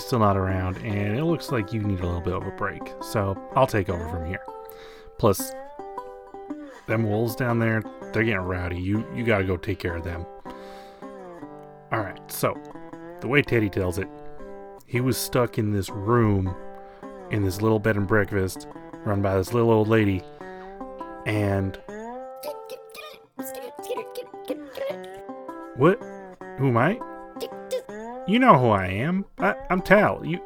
Still not around, and it looks like you need a little bit of a break. So I'll take over from here. Plus, them wolves down there, they're getting rowdy. You you gotta go take care of them. Alright, so the way Teddy tells it, he was stuck in this room in this little bed and breakfast run by this little old lady. And what? Who am I? You know who I am. I, I'm Tal. You,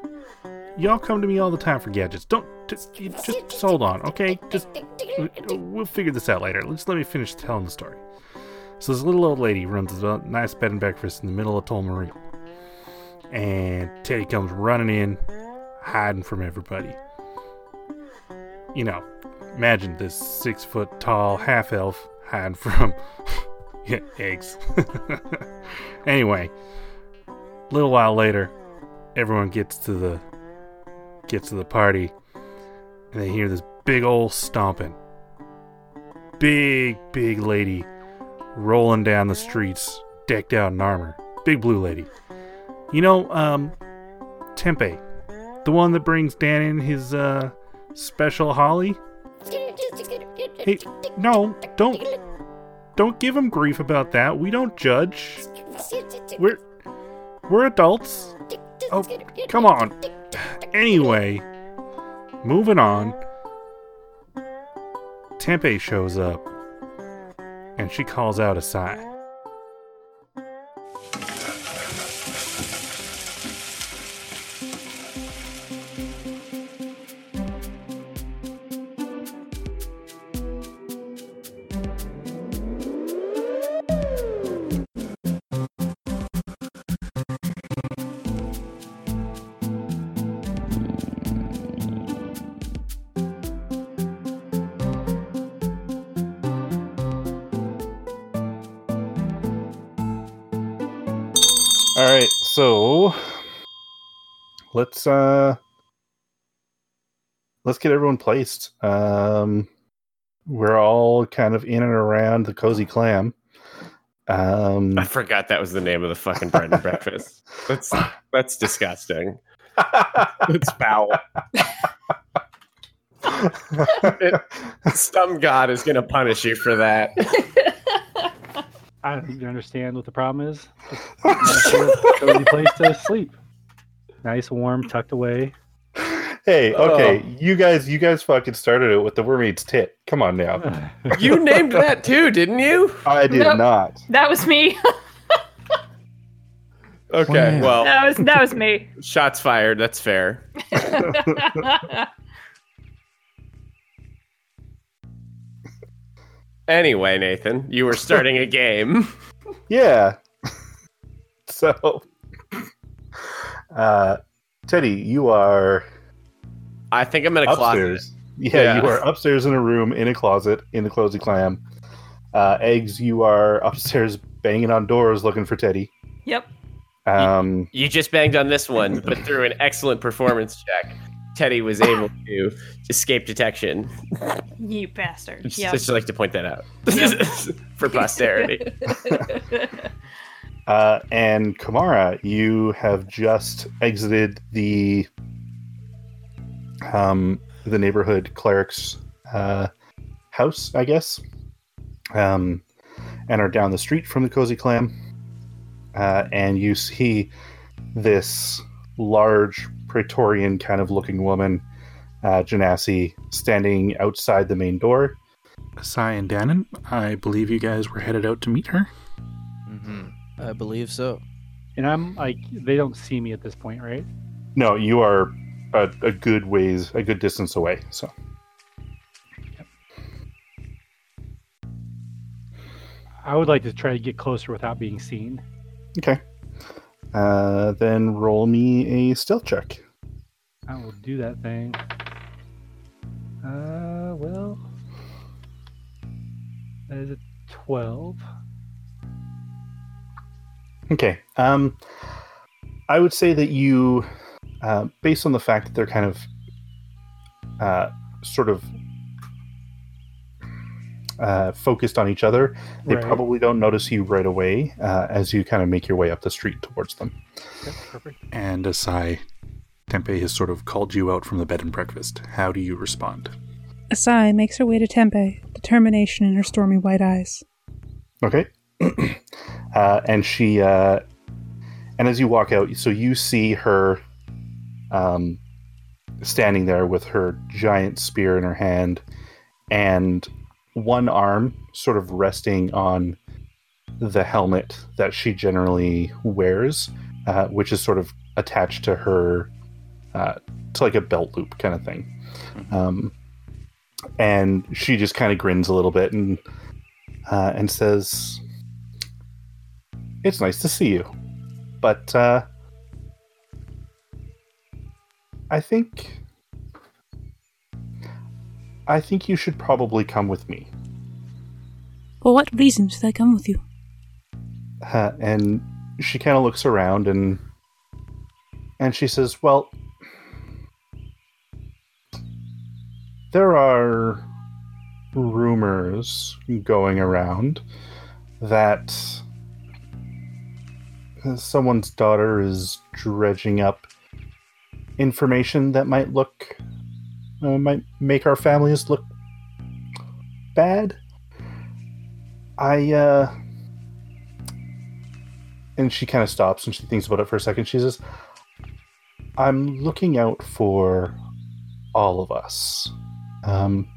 y'all come to me all the time for gadgets. Don't just, just, hold on, okay? Just we'll figure this out later. Just let me finish telling the story. So this little old lady runs a uh, nice bed and breakfast in the middle of Tolmarine. And Teddy comes running in, hiding from everybody. You know, imagine this six foot tall half elf hiding from eggs. anyway, a little while later, everyone gets to the gets to the party, and they hear this big old stomping. Big, big lady rolling down the streets, decked out in armor. Big blue lady. You know, um, Tempe, the one that brings Dan in his uh special holly. Hey, no, don't don't give him grief about that. We don't judge. We're we're adults. Oh, come on. Anyway, moving on. Tempe shows up and she calls out a so let's uh let's get everyone placed. Um we're all kind of in and around the cozy clam. Um I forgot that was the name of the fucking bread and breakfast. That's that's disgusting. It's foul. It- some god is gonna punish you for that. I don't even understand what the problem is. Just a cozy place to sleep. Nice, warm, tucked away. hey, oh. okay, Oh. you guys you guys fucking started it with the mermaid's tit. Come on now. You named that too, didn't you? I did Nope. not. That was me. Okay, well, that was that was me. shots fired. That's fair. Anyway, Nathan, you were starting a game. Yeah. so uh Teddy, you are I think I'm in a closet. upstairs. Yeah, Yeah. you are upstairs in a room in a closet in the cozy clam. Uh, eggs, you are upstairs banging on doors looking for Teddy. yep. Um, You just banged on this one, but through an excellent performance check, Teddy was able to escape detection. You bastard. Just, Yep. just like to point that out for posterity. uh, and Kamara, you have just exited the um, the neighborhood cleric's uh, house, I guess, um, and are down the street from the cozy clam. Uh, and you see this large Praetorian kind of looking woman, uh, genasi, standing outside the main door. Sai and Dannon, I believe you guys were headed out to meet her. Mm-hmm. I believe so. and I'm like, they don't see me at this point, right? No, you are a, a good ways, a good distance away. So, I would like to try to get closer without being seen. okay. Uh, then roll me a stealth check. I will do that thing. Uh, well, that is a 12. Okay. Um, I would say that you, uh, based on the fact that they're kind of, uh, sort of, uh, focused on each other, they Right. probably don't notice you right away uh, as you kind of make your way up the street towards them. Okay, perfect. And Asai, Tempe has sort of called you out from the bed and breakfast. How do you respond? Asai makes her way to Tempe, determination in her stormy white eyes. Okay. uh, and she, uh, and as you walk out, so you see her um, standing there with her giant spear in her hand and one arm sort of resting on the helmet that she generally wears, uh, which is sort of attached to her, uh, to like a belt loop kind of thing. Um, and she just kind of grins a little bit and uh, and says, "It's nice to see you, but uh, I think I think you should probably come with me." For what reason should I come with you? Uh, and she kind of looks around and and she says, "Well, there are rumors going around that someone's daughter is dredging up information that might look uh, might make our families look bad. I uh and she kind of stops and she thinks about it for a second. She says, "I'm looking out for all of us." Um,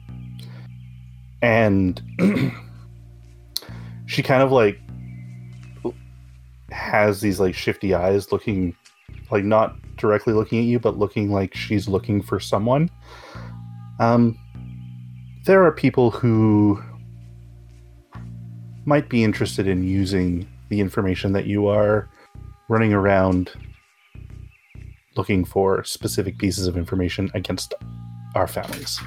and she kind of like has these like shifty eyes looking like not directly looking at you but looking like she's looking for someone. Um there are people who might be interested in using the information that you are running around looking for specific pieces of information against our families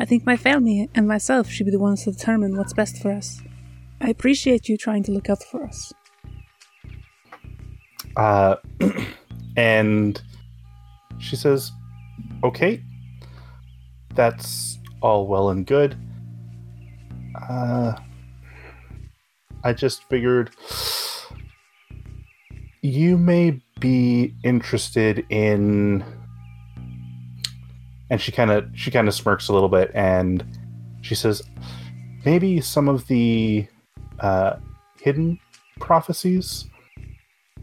I think my family and myself should be the ones to determine what's best for us. I appreciate you trying to look out for us. Uh, and she says, "Okay, that's all well and good. Uh, I just figured you may be interested in." And she kind of she kind of smirks a little bit, and she says, "Maybe some of the uh, hidden prophecies."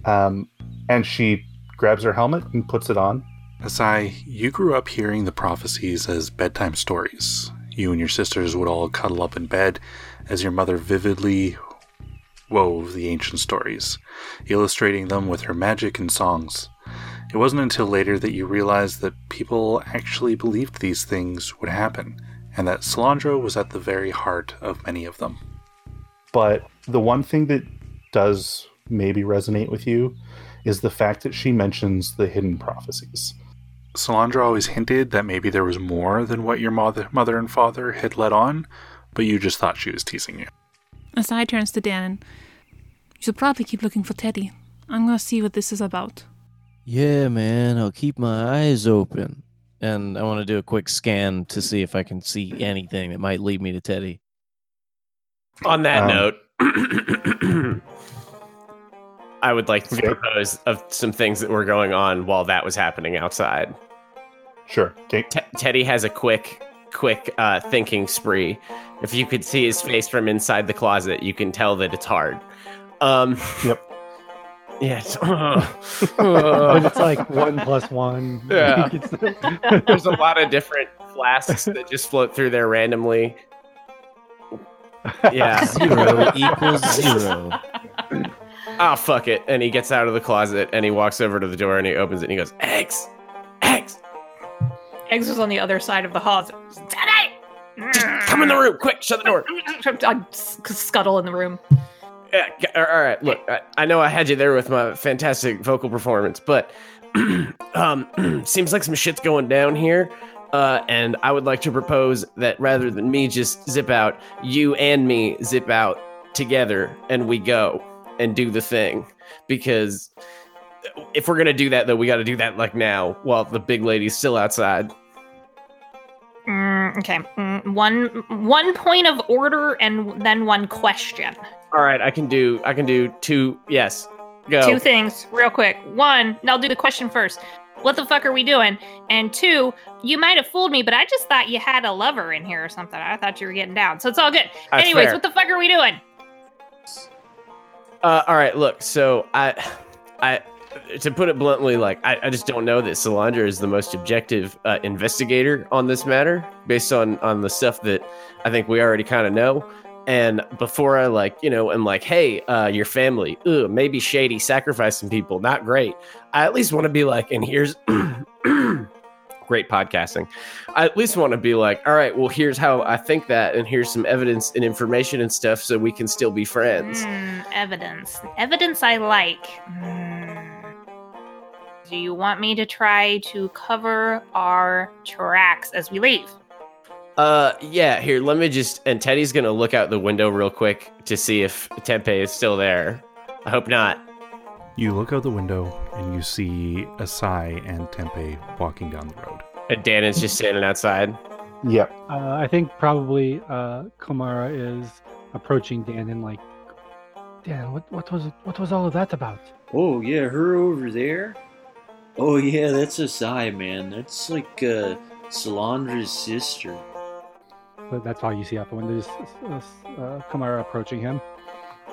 Um, and she grabs her helmet and puts it on. Asai, you grew up hearing the prophecies as bedtime stories. You and your sisters would all cuddle up in bed as your mother vividly wove the ancient stories, illustrating them with her magic and songs. It wasn't until later that you realized that people actually believed these things would happen, and that Solandra was at the very heart of many of them. But the one thing that does maybe resonate with you is the fact that she mentions the hidden prophecies. Solandra always hinted that maybe there was more than what your mother, mother and father had let on, but you just thought she was teasing you. Asai turns to Dannon. You should probably keep looking for Teddy. I'm gonna see what this is about. Yeah, man, I'll keep my eyes open. And I want to do a quick scan to see if I can see anything that might lead me to Teddy. On that Um, note, I would like to Okay. propose of some things that were going on while that was happening outside. Sure. Okay. Te- Teddy has a quick, quick uh, thinking spree. If you could see his face from inside the closet, you can tell that it's hard. Um, Yep. Yeah. it's- But it's like one plus one. Yeah. There's a lot of different flasks that just float through there randomly. Yeah. Zero equals zero. oh fuck it and he gets out of the closet and he walks over to the door and he opens it and he goes eggs eggs Eggs was on the other side of the hall. So, Daddy! come in the room quick shut the door I s- scuttle in the room. Yeah, all right look I, know i had you there with my fantastic vocal performance but um seems like some shit's going down here uh, and I would like to propose that rather than me just zip out, you and me zip out together and we go and do the thing. Because if we're gonna do that, though, we got to do that like now while the big lady's still outside. Mm, okay, mm, one one point of order and then one question. All right, I can do. I can do two. Yes, Go. Two things, real quick. One, and I'll do the question first. What the fuck are we doing? And two, you might have fooled me, but I just thought you had a lover in here or something. I thought you were getting down, so it's all good. That's Anyways, fair. what the fuck are we doing? Uh, all right, look. So I, I, to put it bluntly, like I, I just don't know that Solandra is the most objective uh, investigator on this matter, based on on the stuff that I think we already kind of know. And before I like, you know, am like, hey, uh, your family, ugh, maybe shady, sacrificing people, not great. I at least want to be like, and here's great podcasting. I at least want to be like, all right, well, here's how I think that, and here's some evidence and information and stuff, so we can still be friends. Hmm, evidence. Evidence I like. Hmm. Do you want me to try to cover our tracks as we leave? Uh, yeah. Here, let me just. And Teddy's gonna look out the window real quick to see if Tempe is still there. I hope not. You look out the window and you see Asai and Tempe walking down the road. And Dan is just standing outside. Yep. Uh, I think probably uh, Kamara is approaching Dan and like, Dan, what, what was it, what was all of that about? Oh yeah, her over there. Oh yeah, that's Asai, man. That's like uh, Solandra's sister. But that's all you see out the window is uh, uh, Kamara approaching him.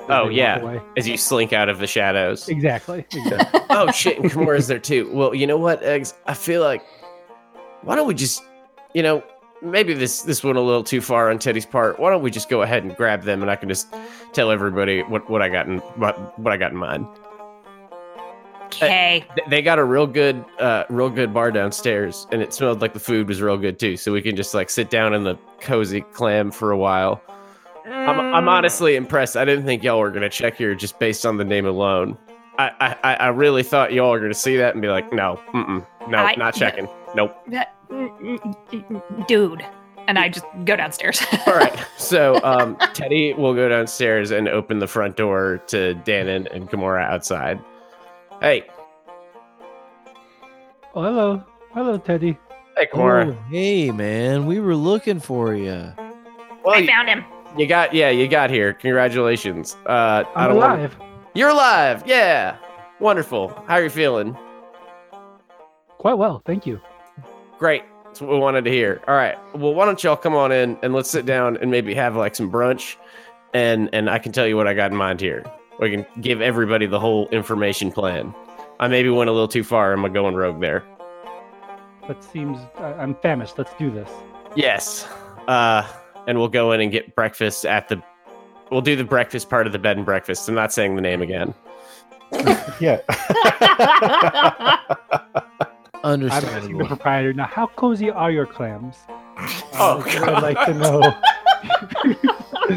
Oh yeah, as you slink out of the shadows. Exactly. exactly. oh shit, and Kamara's there too. Well, you know what, Eggs? I feel like why don't we just, you know, maybe this this went a little too far on Teddy's part. Why don't we just go ahead and grab them, and I can just tell everybody what what I got in what what I got in mind. Okay. Th- They got a real good, uh, real good bar downstairs, and it smelled like the food was real good too. So we can just like sit down in the cozy clam for a while. I'm, I'm honestly impressed. I didn't think y'all were gonna check here just based on the name alone. I, I, I- really thought y'all were gonna see that and be like, no, mm-mm, no, I- not checking. Nope. That- mm, mm, Dude. And I just go downstairs. All right. So um, Teddy will go downstairs and open the front door to Dannon and Kamara outside. Hey, oh, hello, hello, Teddy. hey, Kamara. Oh, hey, man, we were looking for you. well, I you, found him. you got, yeah, you got here. Congratulations. Uh, I I'm don't wanna- alive. You're alive. Yeah. Wonderful. How are you feeling? Quite well, thank you. Great. That's what we wanted to hear. All right. Well, why don't y'all come on in and let's sit down and maybe have like some brunch, and and I can tell you what I got in mind here. We can give everybody the whole information plan. I maybe went a little too far. Am I going rogue there? That seems. I I'm famished. Let's do this. Yes. Uh, and we'll go in and get breakfast at the. We'll do the breakfast part of the bed and breakfast. I'm not saying the name again. Yeah. I'm asking the Understandable. proprietor now. How cozy are your clams? Oh, I'd- I'd like to know.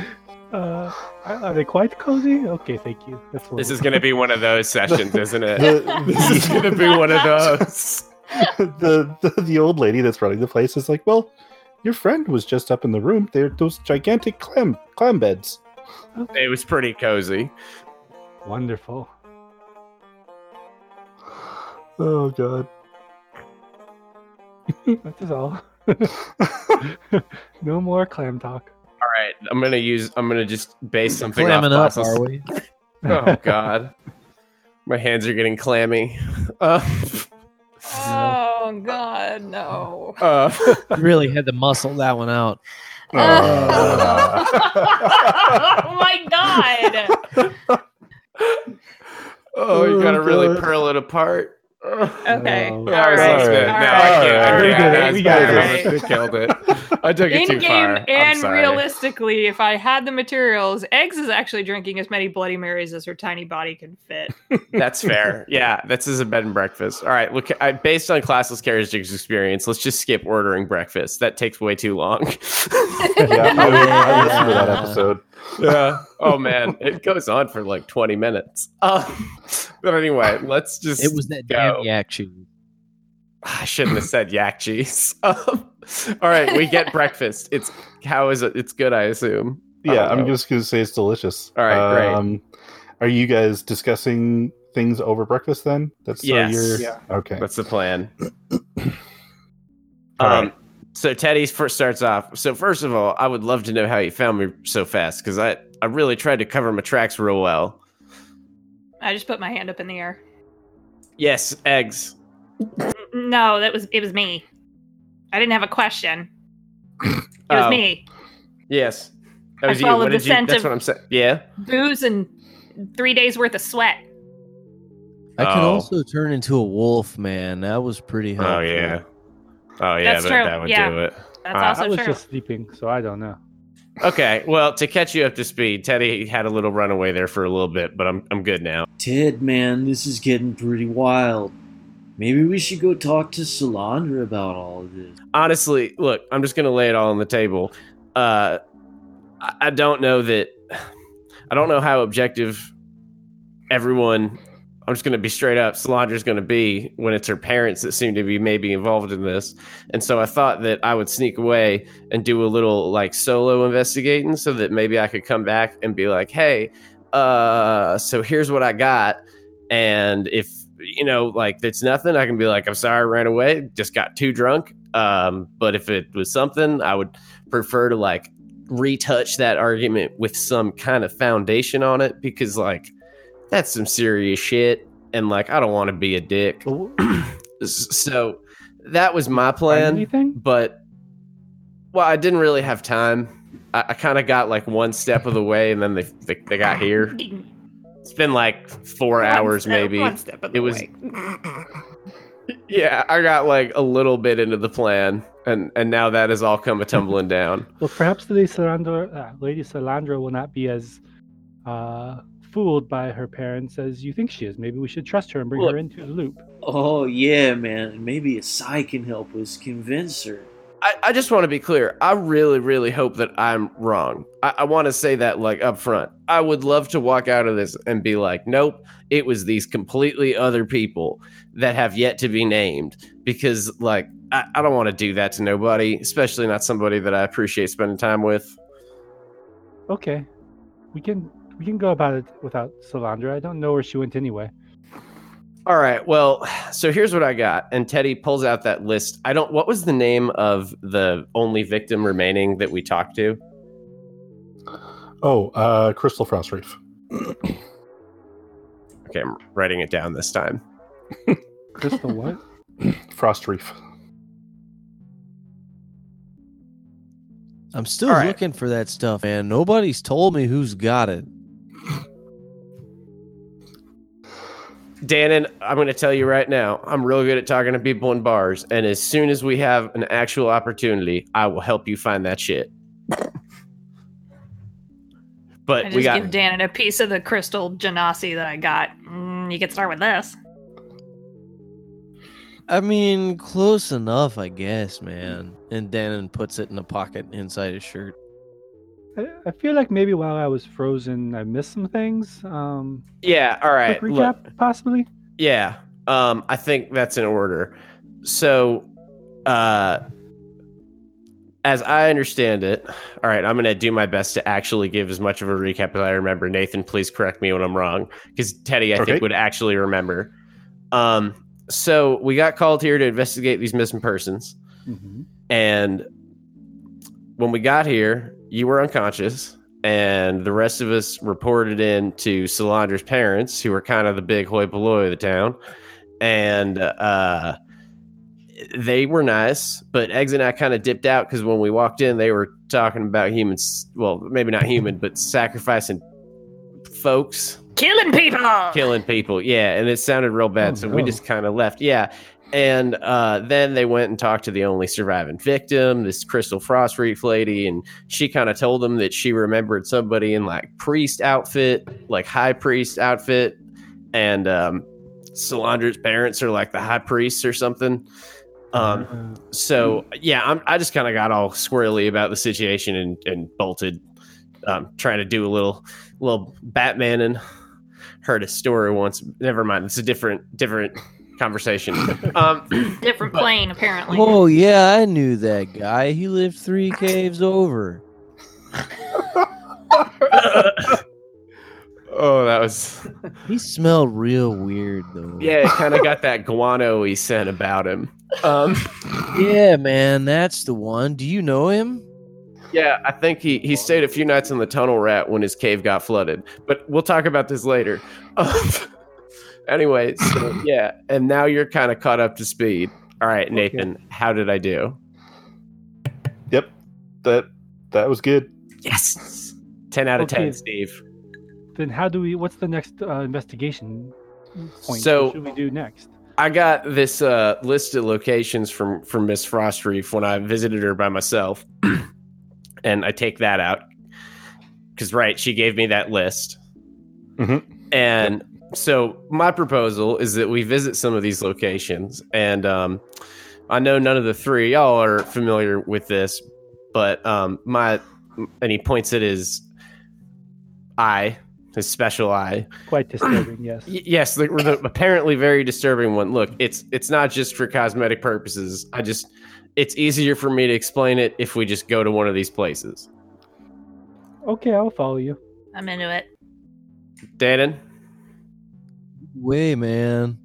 uh, are are they quite cozy? Okay, thank you. That's This is going to be one of those sessions, isn't it? The- this is going to be one of those. the, the the old lady that's running the place is like, well, your friend was just up in the room. They're those gigantic clam clam beds. It was pretty cozy. wonderful. Oh god. That is all. no more clam talk. All right, I'm gonna use. I'm gonna just base something Clamming off up, are we? Oh God, my hands are getting clammy. Uh, Oh God, no. uh, really had to muscle that one out. Uh, oh my God. oh, you Oh, gotta really God. pearl it apart. Okay. No. All That was right. good. No, right. I can't. All right. Yeah, We that's got it. We killed it. I took it In too game far. I'm and realistically, if I had the materials, Eggs is actually drinking as many Bloody Marys as her tiny body can fit. That's fair. Yeah, this is a bed and breakfast. All right, look, I, based on classless characters experience, let's just skip ordering breakfast. That takes way too long. yeah, I, I listened to that episode. Yeah. Oh man, it goes on for like 20 minutes. Uh, but anyway, let's just. It was that go. damn yak cheese. I shouldn't have said yak cheese. Um, all right, we get breakfast. It's how is it? It's good, I assume. Yeah, don't I'm just gonna say it's delicious. All right, great. Um, are you guys discussing things over breakfast then? That's so Yes. you're- Yeah. Okay. That's the plan. All um, right. So Teddy first starts off. So first of all, I would love to know how you found me so fast because I I really tried to cover my tracks real well. I just put my hand up in the air. Yes, eggs. No, that was it was me. I didn't have a question. It was Oh. me. Yes. That I was you. followed What the did you? scent That's of- what I'm saying. Yeah. Booze and three days worth of sweat. I can Oh. also turn into a wolf, man. That was pretty oh, helpful. Oh yeah. Oh yeah. That's that, true. that would Yeah. do it. That's Uh, also I was true. just sleeping, so I don't know. Okay. Well, to catch you up to speed, Teddy had a little runaway there for a little bit, but I'm I'm good now. Ted, man, this is getting pretty wild. Maybe we should go talk to Solandra about all of this. honestly, look, I'm just gonna lay it all on the table. Uh, I, I don't know that. I don't know how objective everyone. I'm just gonna be straight up. Solandra's gonna be when it's her parents that seem to be maybe involved in this, and so I thought that I would sneak away and do a little like solo investigating, so that maybe I could come back and be like, "Hey, uh, so here's what I got," and if you know, like it's nothing, I can be like, I'm sorry, I ran away, just got too drunk. Um, but if it was something, I would prefer to like retouch that argument with some kind of foundation on it because like that's some serious shit, and like I don't want to be a dick. so that was my plan, anything? but well, I didn't really have time. I, I kind of got like one step of the way, and then they they, they got here. It's been like four One hours, step- maybe. One step of the It was- way. Yeah, I got like a little bit into the plan, and and now that has all come a tumbling down. Well, perhaps Lady Solandra, uh, Lady Solandra will not be as uh, fooled by her parents as you think she is. Maybe we should trust her and bring Look. her into the loop. Oh, yeah, man. Maybe Asai can help us convince her. I, I just want to be clear. I really, really hope that I'm wrong. I, I want to say that like up front. I would love to walk out of this and be like, nope, it was these completely other people that have yet to be named. Because like I, I don't want to do that to nobody, especially not somebody that I appreciate spending time with. Okay, we can we can go about it without Solandra. I don't know where she went anyway. All right. Well, so here's what I got. And Teddy pulls out that list. I don't. What was the name of the only victim remaining that we talked to? Oh, uh, Crystal Frost Reef. Okay, I'm writing it down this time. Crystal, what? Frost Reef. I'm still All right. looking for that stuff, man. Nobody's told me who's got it. Dannon, I'm going to tell you right now, I'm real good at talking to people in bars, and as soon as we have an actual opportunity, I will help you find that shit. I But just we got give Dan a piece of the crystal genasi that I got. Mm, you can start with this. I mean, close enough, I guess, man. And Dannon puts it in a pocket inside his shirt. I, I feel like maybe while I was frozen, I missed some things. Um, yeah. All right. quick Look, recap, possibly. Yeah. Um, I think that's in order. So, uh, as I understand it, all right, I'm going to do my best to actually give as much of a recap as I remember. Nathan, please correct me when I'm wrong, because Teddy, I Okay. think, would actually remember. Um, so we got called here to investigate these missing persons, hmm and when we got here, you were unconscious, and the rest of us reported in to Solandra's parents, who were kind of the big hoi polloi of the town, and uh, they were nice, but Eggs and I kind of dipped out because when we walked in, they were talking about humans. Well, maybe not human, but sacrificing folks, Killing people. killing people. Yeah, and it sounded real bad, Oh, so we just kind of left. Yeah. And uh, then they went and talked to the only surviving victim, this Crystal Frost Reef lady, and she kind of told them that she remembered somebody in like priest outfit, like high priest outfit, and um, Solandra's parents are like the high priests or something. Um, so yeah, I'm, I just kind of got all squirrely about the situation and, and bolted, um, trying to do a little little Batman and heard a story once. Never mind, it's a different different conversation. um, Different But- plane, apparently. Oh yeah, I knew that guy. He lived three caves over. oh, that was He smelled real weird though. yeah. It kind of got that guano he scent about him. Um, Yeah, man, that's the one. Do you know him? Yeah, I think he, he stayed a few nights in the tunnel rat when his cave got flooded. But we'll talk about this later. anyway, so yeah, and now you're kind of caught up to speed. All right, Nathan, how did I do? Yep, that that was good. Yes, ten out of Okay. ten, Steve. Then how do we? What's the next uh, investigation point? So- what should we do next? I got this uh, list of locations from from Miss Frostreef when I visited her by myself, and I take that out because right, she gave me that list, Mhm. and so my proposal is that we visit some of these locations, and um, I know none of the three of y'all are familiar with this, but um, my and he points at his eye, his special eye, Quite disturbing. yes. Yes, the, the apparently very disturbing one. Look, it's it's not just for cosmetic purposes. I just it's easier for me to explain it if we just go to one of these places. Okay, I'll follow you. I'm into it. Dannon. Way, man.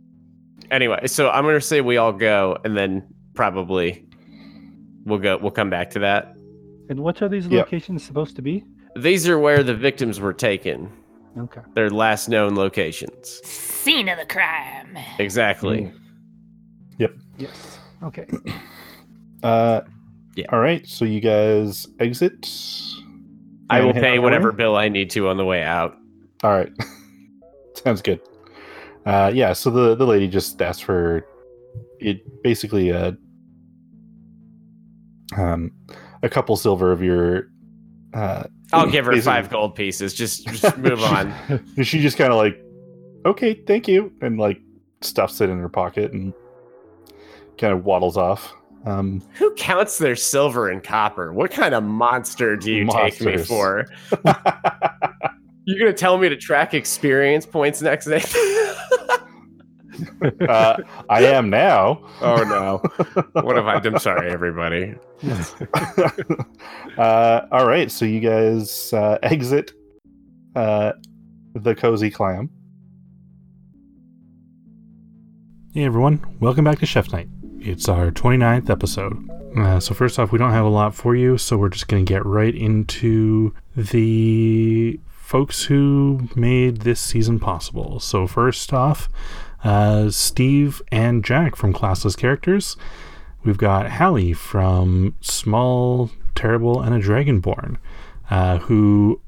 Anyway, so I'm gonna say we all go, and then probably we'll go. We'll come back to that. And what are these Yeah. locations supposed to be? These are where the victims were taken. Okay. Their last known locations. Scene of the crime. Exactly. Yep. Yes. Okay. Uh, Yeah. All right, so you guys exit. I will pay whatever way? bill I need to on the way out. All right, sounds good. Uh, yeah, so the the lady just asked for it, basically a um a couple silver of your. Uh, I'll give her five gold pieces. Just, just move on. she just kind of like, okay, thank you, and like stuffs it in her pocket and kind of waddles off. Um, Who counts their silver and copper? What kind of monster do you take me for? You're gonna tell me to track experience points next day? uh, I am now. oh no! What have I? I'm sorry, everybody. uh, all right, so you guys uh, exit uh, the cozy clam. Hey everyone, welcome back to Chef Night. It's our 29th episode. Uh, so, first off, we don't have a lot for you, so we're just going to get right into the folks who made this season possible. So, first off, uh, Steve and Jack from Classless Characters. We've got Hallie from Small, Terrible, and a Dragonborn, uh, who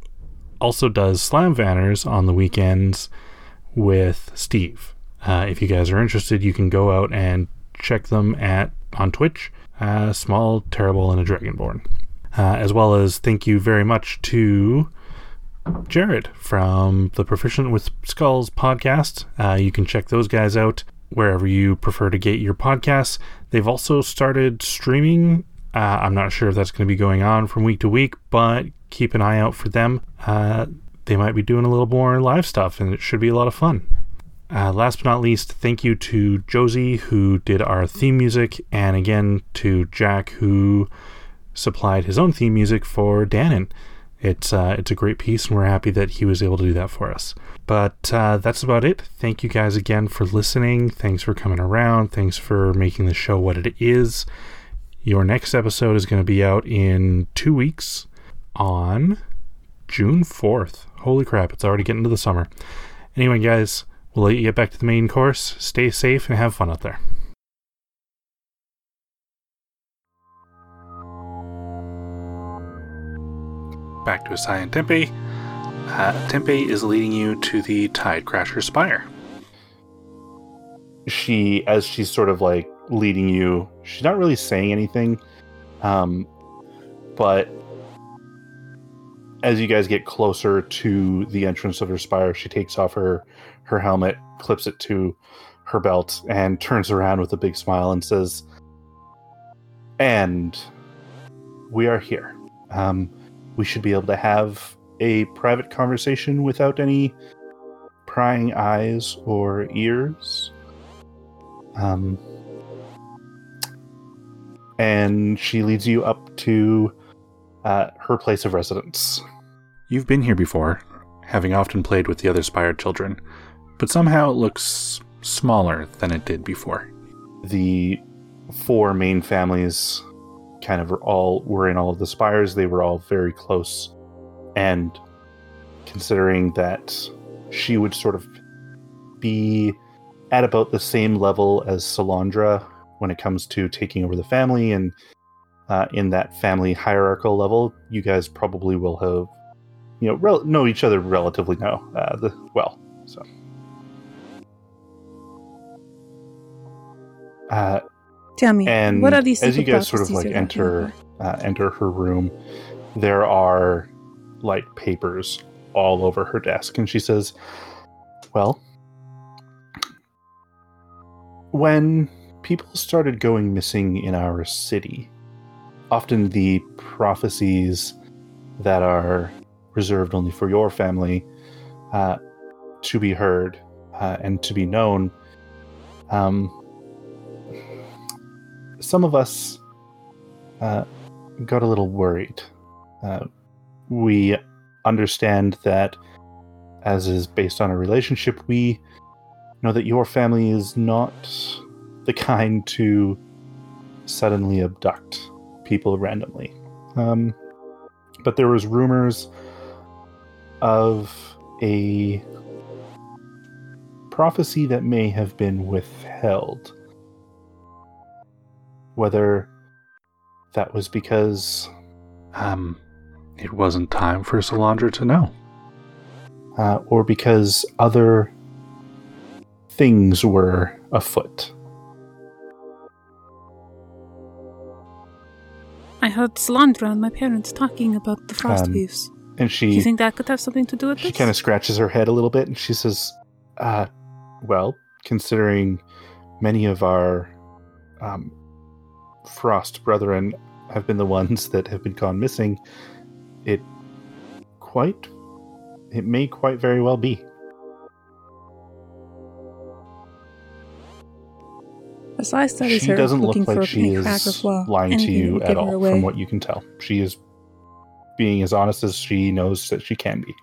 also does Slam Vanners on the weekends with Steve. Uh, if you guys are interested, you can go out and check them at on Twitch, uh, Small, Terrible, and a Dragonborn. Uh, as well as thank you very much to Jared from the Proficient with Skulls podcast. Uh, you can check those guys out wherever you prefer to get your podcasts. They've also started streaming. Uh, I'm not sure if that's going to be going on from week to week, but keep an eye out for them. Uh, they might be doing a little more live stuff, and it should be a lot of fun. Uh, last but not least, thank you to Josie, who did our theme music, and again to Jack, who supplied his own theme music for Dannon. It's uh, it's a great piece, and we're happy that he was able to do that for us. But uh, that's about it. Thank you guys again for listening. Thanks for coming around. Thanks for making the show what it is. Your next episode is going to be out in two weeks on June 4th. Holy crap, it's already getting to the summer. Anyway, guys, we'll let you get back to the main course. Stay safe and have fun out there. Back to Asai and Tempe. Uh, Tempe is leading you to the Tide Crasher Spire. She, as she's sort of like leading you, she's not really saying anything, um, but as you guys get closer to the entrance of her spire, she takes off her her helmet, clips it to her belt, and turns around with a big smile and says, "And we are here. Um, we should be able to have a private conversation without any prying eyes or ears." Um, and she leads you up to uh, her place of residence. You've been here before, having often played with the other Spire children, but somehow it looks smaller than it did before. The four main families kind of all were in all of the spires. They were all very close, and considering that she would sort of be at about the same level as Solandra when it comes to taking over the family and uh, in that family hierarchical level, you guys probably will have, you know, rel- know each other relatively now, uh, the, well. So, uh, Tell me, and what are these as you guys sort of like enter uh, enter her room, there are like papers all over her desk, and she says, "Well, when people started going missing in our city, often the prophecies that are reserved only for your family uh, to be heard uh, and to be known." Um, some of us uh, got a little worried. Uh, we understand that, as is based on a relationship, we know that your family is not the kind to suddenly abduct people randomly. Um, but there was rumors of a prophecy that may have been withheld whether that was because Um, it wasn't time for Solandra to know. uh, or because other things were afoot. I heard Solandra and my parents talking about the frost Um, weaves. And Do she you think that could have something to do with it? she this? kind of scratches her head a little bit and she says, uh, well, considering many of our um, frost brethren have been the ones that have been gone missing, it quite it may quite very well be. Asai studies she her, doesn't look looking for like a she is well, lying to anything you at all, from what you can tell. She is being as honest as she knows that she can be.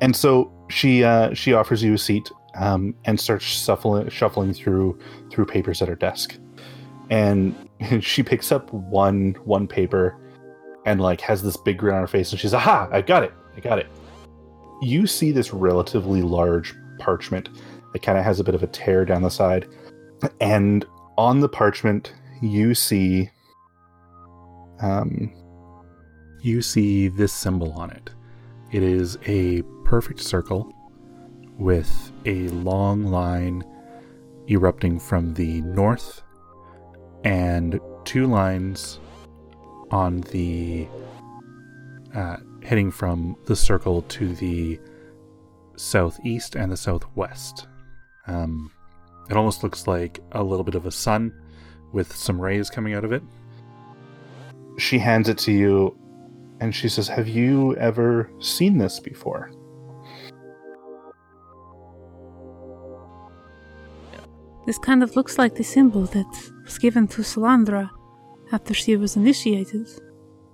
And so she uh, she offers you a seat um, and starts shuffling shuffling through through papers at her desk, and she picks up one one paper and like has this big grin on her face, and she's aha, I got it, I got it. You see this relatively large parchment that kind of has a bit of a tear down the side, and on the parchment you see um, You see this symbol on it. It is a perfect circle with a long line erupting from the north and two lines on the uh, heading from the circle to the southeast and the southwest. Um, it almost looks like a little bit of a sun with some rays coming out of it. she hands it to you and she says have you ever seen this before This kind of looks like the symbol that was given to Solandra after she was initiated.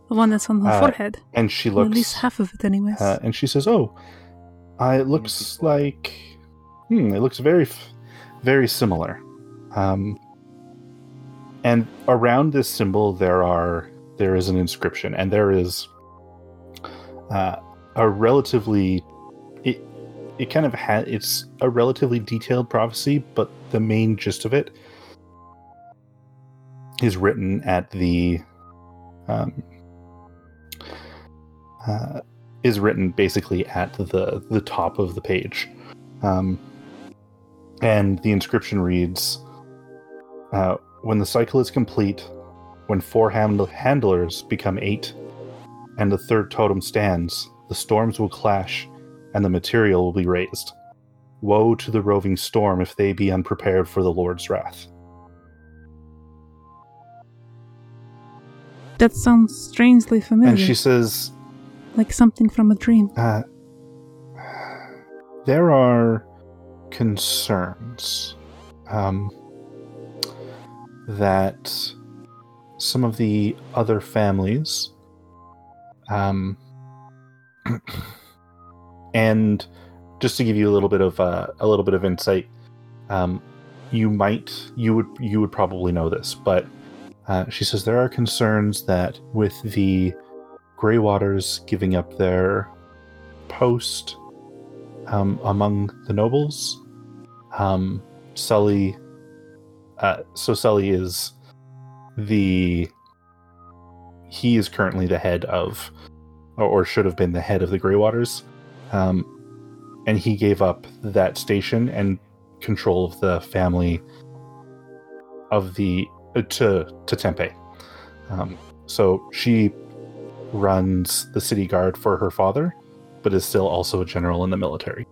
The one that's on her Uh, forehead. and she Well, at looks least half of it, anyways. uh, and she says oh uh, it looks like hmm it looks very very similar um, and around this symbol there are there is an inscription and there is uh, a relatively it it kind of ha- it's a relatively detailed prophecy but the main gist of it is written at the um, uh, is written basically at the the top of the page. Um, and the inscription reads uh, when the cycle is complete when four hand- handlers become eight and the third totem stands the storms will clash and the material will be raised woe to the roving storm if they be unprepared for the lord's wrath that sounds strangely familiar. and she says like something from a dream. Uh, there are concerns um, that some of the other families, um, and just to give you a little bit of uh, a little bit of insight, um, you might you would you would probably know this, but Uh, she says there are concerns that with the Grey Waters giving up their post um, among the nobles, um, Sully. Uh, so Sully is the. He is currently the head of, or, should have been the head of the Grey Waters, um, and he gave up that station and control of the family of the uh, to to Tempe. Um, so she runs the city guard for her father, but is still also a general in the military.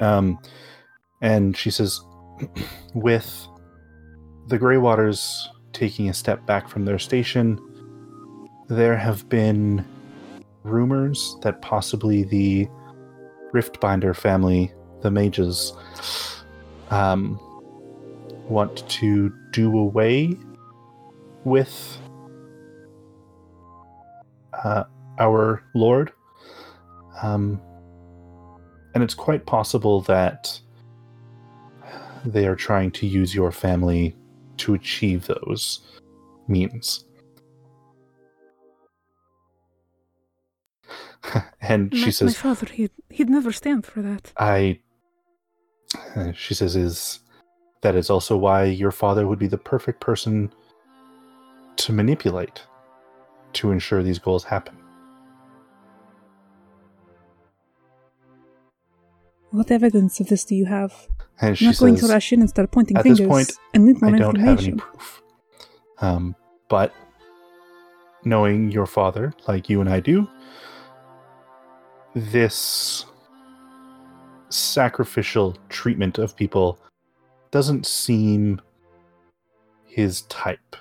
Um, and she says, with the Grey Waters taking a step back from their station, there have been rumors that possibly the Riftbinder family, the mages, um, want to do away with uh, our Lord. Um, and it's quite possible that they are trying to use your family to achieve those means. and she says, my father, he'd, he'd never stand for that. I. uh, She says, is that is also why your father would be the perfect person to manipulate to ensure these goals happen. What evidence of this do you have? And I'm she not going says, to rush in and start pointing "At this fingers point, and need more I don't have any proof. Um, but knowing your father, like you and I do, this sacrificial treatment of people doesn't seem his type.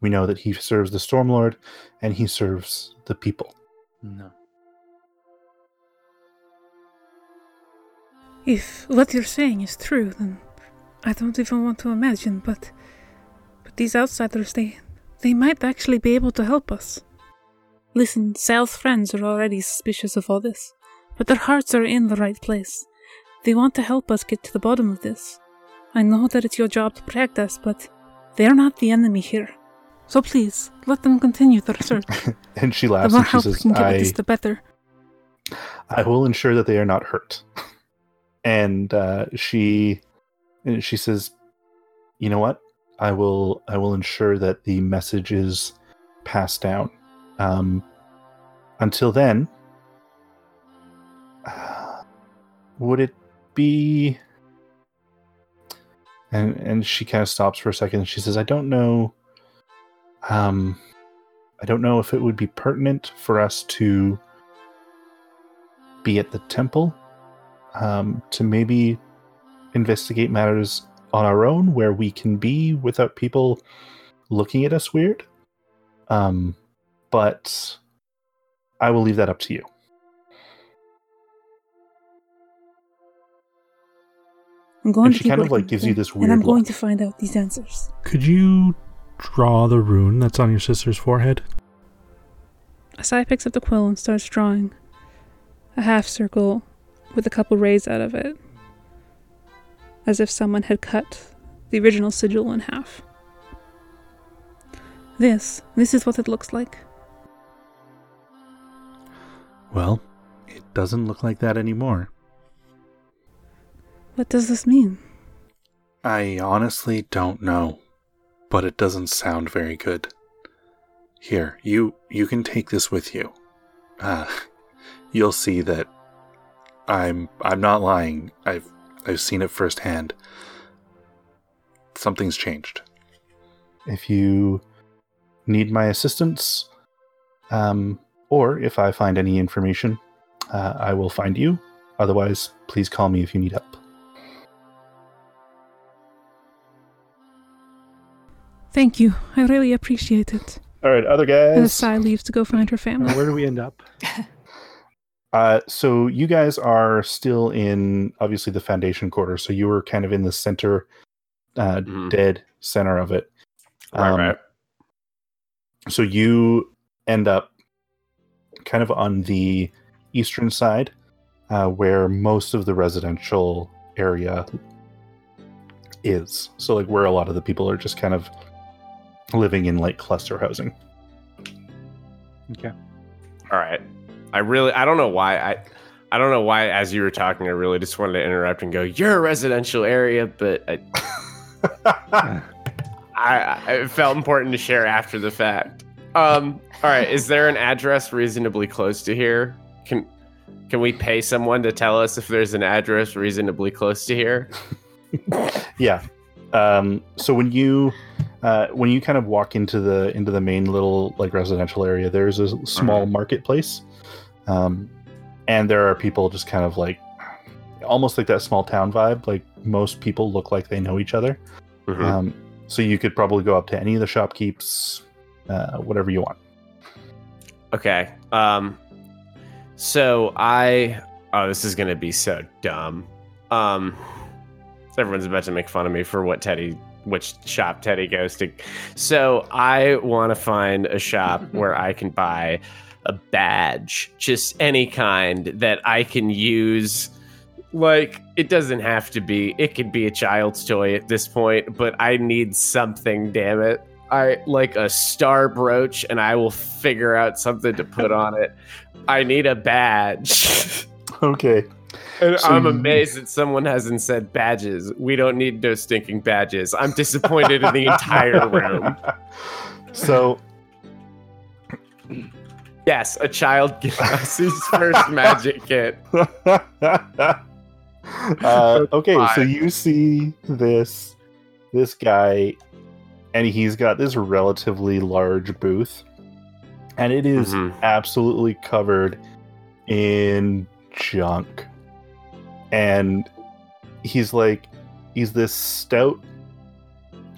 We know that he serves the Stormlord and he serves the people. No. If what you're saying is true, then I don't even want to imagine, but but these outsiders they they might actually be able to help us. Listen, Sal's friends are already suspicious of all this, but their hearts are in the right place. They want to help us get to the bottom of this. I know that it's your job to protect us, but they're not the enemy here. So please, let them continue their search. And she the laughs more and she help we can get I, this, the better. I will ensure that they are not hurt. and uh, she she says, "You know what? I will I will ensure that the message is passed down. Um, until then, uh, would it be?" And and she kind of stops for a second. She says, "I don't know. Um, I don't know if it would be pertinent for us to." be at the temple um, to maybe investigate matters on our own where we can be without people looking at us weird. Um, but I will leave that up to you. I'm going And to she kind of, like, gives you them, this and I'm going look. to find out these answers. Could you draw the rune that's on your sister's forehead? Asai picks up the quill and starts drawing a half circle with a couple rays out of it, as if someone had cut the original sigil in half. This, this is what it looks like. Well, it doesn't look like that anymore. What does this mean? I honestly don't know, but it doesn't sound very good. Here, you you can take this with you. Uh, you'll see that I'm I'm not lying. I've I've seen it firsthand. Something's changed. If you need my assistance, um, or if I find any information, uh, I will find you. Otherwise, please call me if you need help. Thank you. I really appreciate it. All right, other guys. And guys. Asai leaves to go find her Now, family. where do we end up? Uh, so you guys are still in obviously the foundation quarter. So you were kind of in the center, uh, Mhm. dead center of it. Right, Um, right. So you end up kind of on the eastern side, uh, where most of the residential area is. So like where a lot of the people are just kind of living in like cluster housing. Okay. All right. I really I don't know why I I don't know why as you were talking I really just wanted to interrupt and go, "You're a residential area," but I I, I it felt important to share after the fact. Um all right, is there an address reasonably close to here? Can can we pay someone to tell us if there's an address reasonably close to here? Yeah. Um, so when you uh, when you kind of walk into the into the main little like residential area, there's a small marketplace, um, and there are people just kind of like almost like that small town vibe. Like most people look like they know each other. Mhm. Um, so you could probably go up to any of the shopkeeps, uh, whatever you want. Okay. Um so I oh this is gonna be so dumb. Um everyone's about to make fun of me for what Teddy which shop Teddy goes to. So I wanna find a shop where I can buy a badge, just any kind that I can use. Like it doesn't have to be it could be a child's toy at this point, but I need something, damn it. I like a star brooch and I will figure out something to put on it. I need a badge. Okay. and So I'm you- amazed that someone hasn't said badges. We don't need no stinking badges. I'm disappointed in the entire room. So Yes, a child gives us his first magic kit. uh, okay, so you see this this guy, and he's got this relatively large booth, and it is Mhm. absolutely covered in junk. And he's like, he's this stout,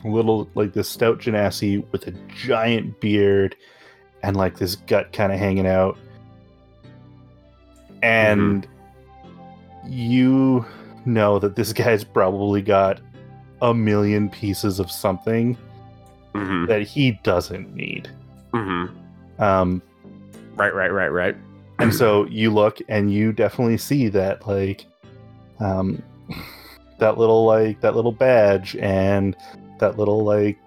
little like this stout genasi with a giant beard, and like this gut kind of hanging out, and you know that this guy's probably got a million pieces of something hmm that he doesn't need. hmm Um, Right, right, right, right. and so you look and you definitely see that like um that little like that little badge and that little like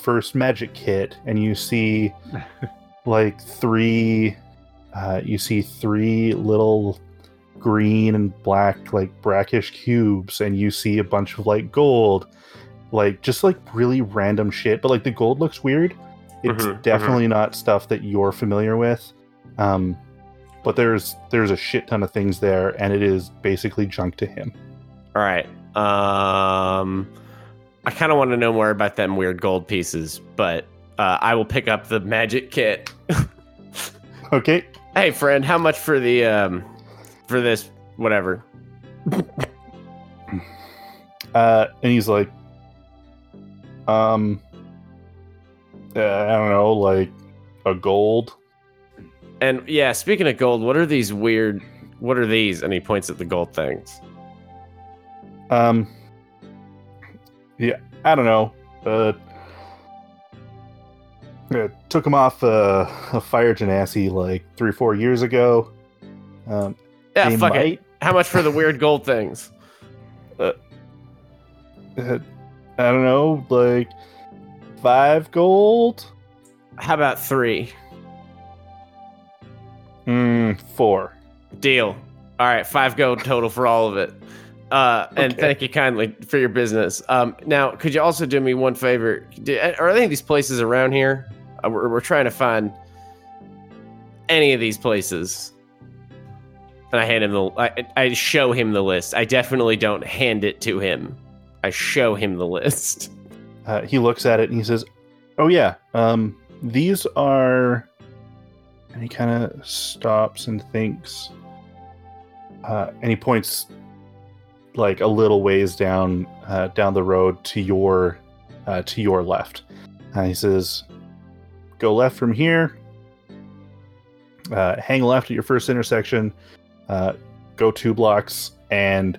first magic kit and you see like three uh you see three little green and black like brackish cubes and you see a bunch of like gold like just like really random shit but like the gold looks weird it's Mhm, mhm. definitely not stuff that you're familiar with um but there's there's a shit ton of things there and it is basically junk to him All right. Um, I kind of want to know more about them weird gold pieces, but uh, I will pick up the magic kit. okay Hey, friend, how much for the um for this whatever? uh and he's like um uh, i don't know like a gold And yeah, speaking of gold, what are these weird? What are these? And he points at the gold things. um yeah i don't know uh uh, took him off uh, a fire genasi like three four years ago um Yeah, fuck it. How much for the weird gold things? uh, I don't know, like five gold? How about three? Mm, four. Deal. All right, five gold total for all of it. Uh, and thank you kindly for your business. Um, now, could you also do me one favor? Do, are any of these places around here? Uh, we're, we're trying to find any of these places. And I hand him the. I, I show him the list. I definitely don't hand it to him. I show him the list. Uh, he looks at it and he says, "Oh yeah, um, these are." And he kind of stops and thinks, uh, and he points like a little ways down uh, down the road to your uh, to your left. And he says, "Go left from here. Uh, hang left at your first intersection. Uh, go two blocks, and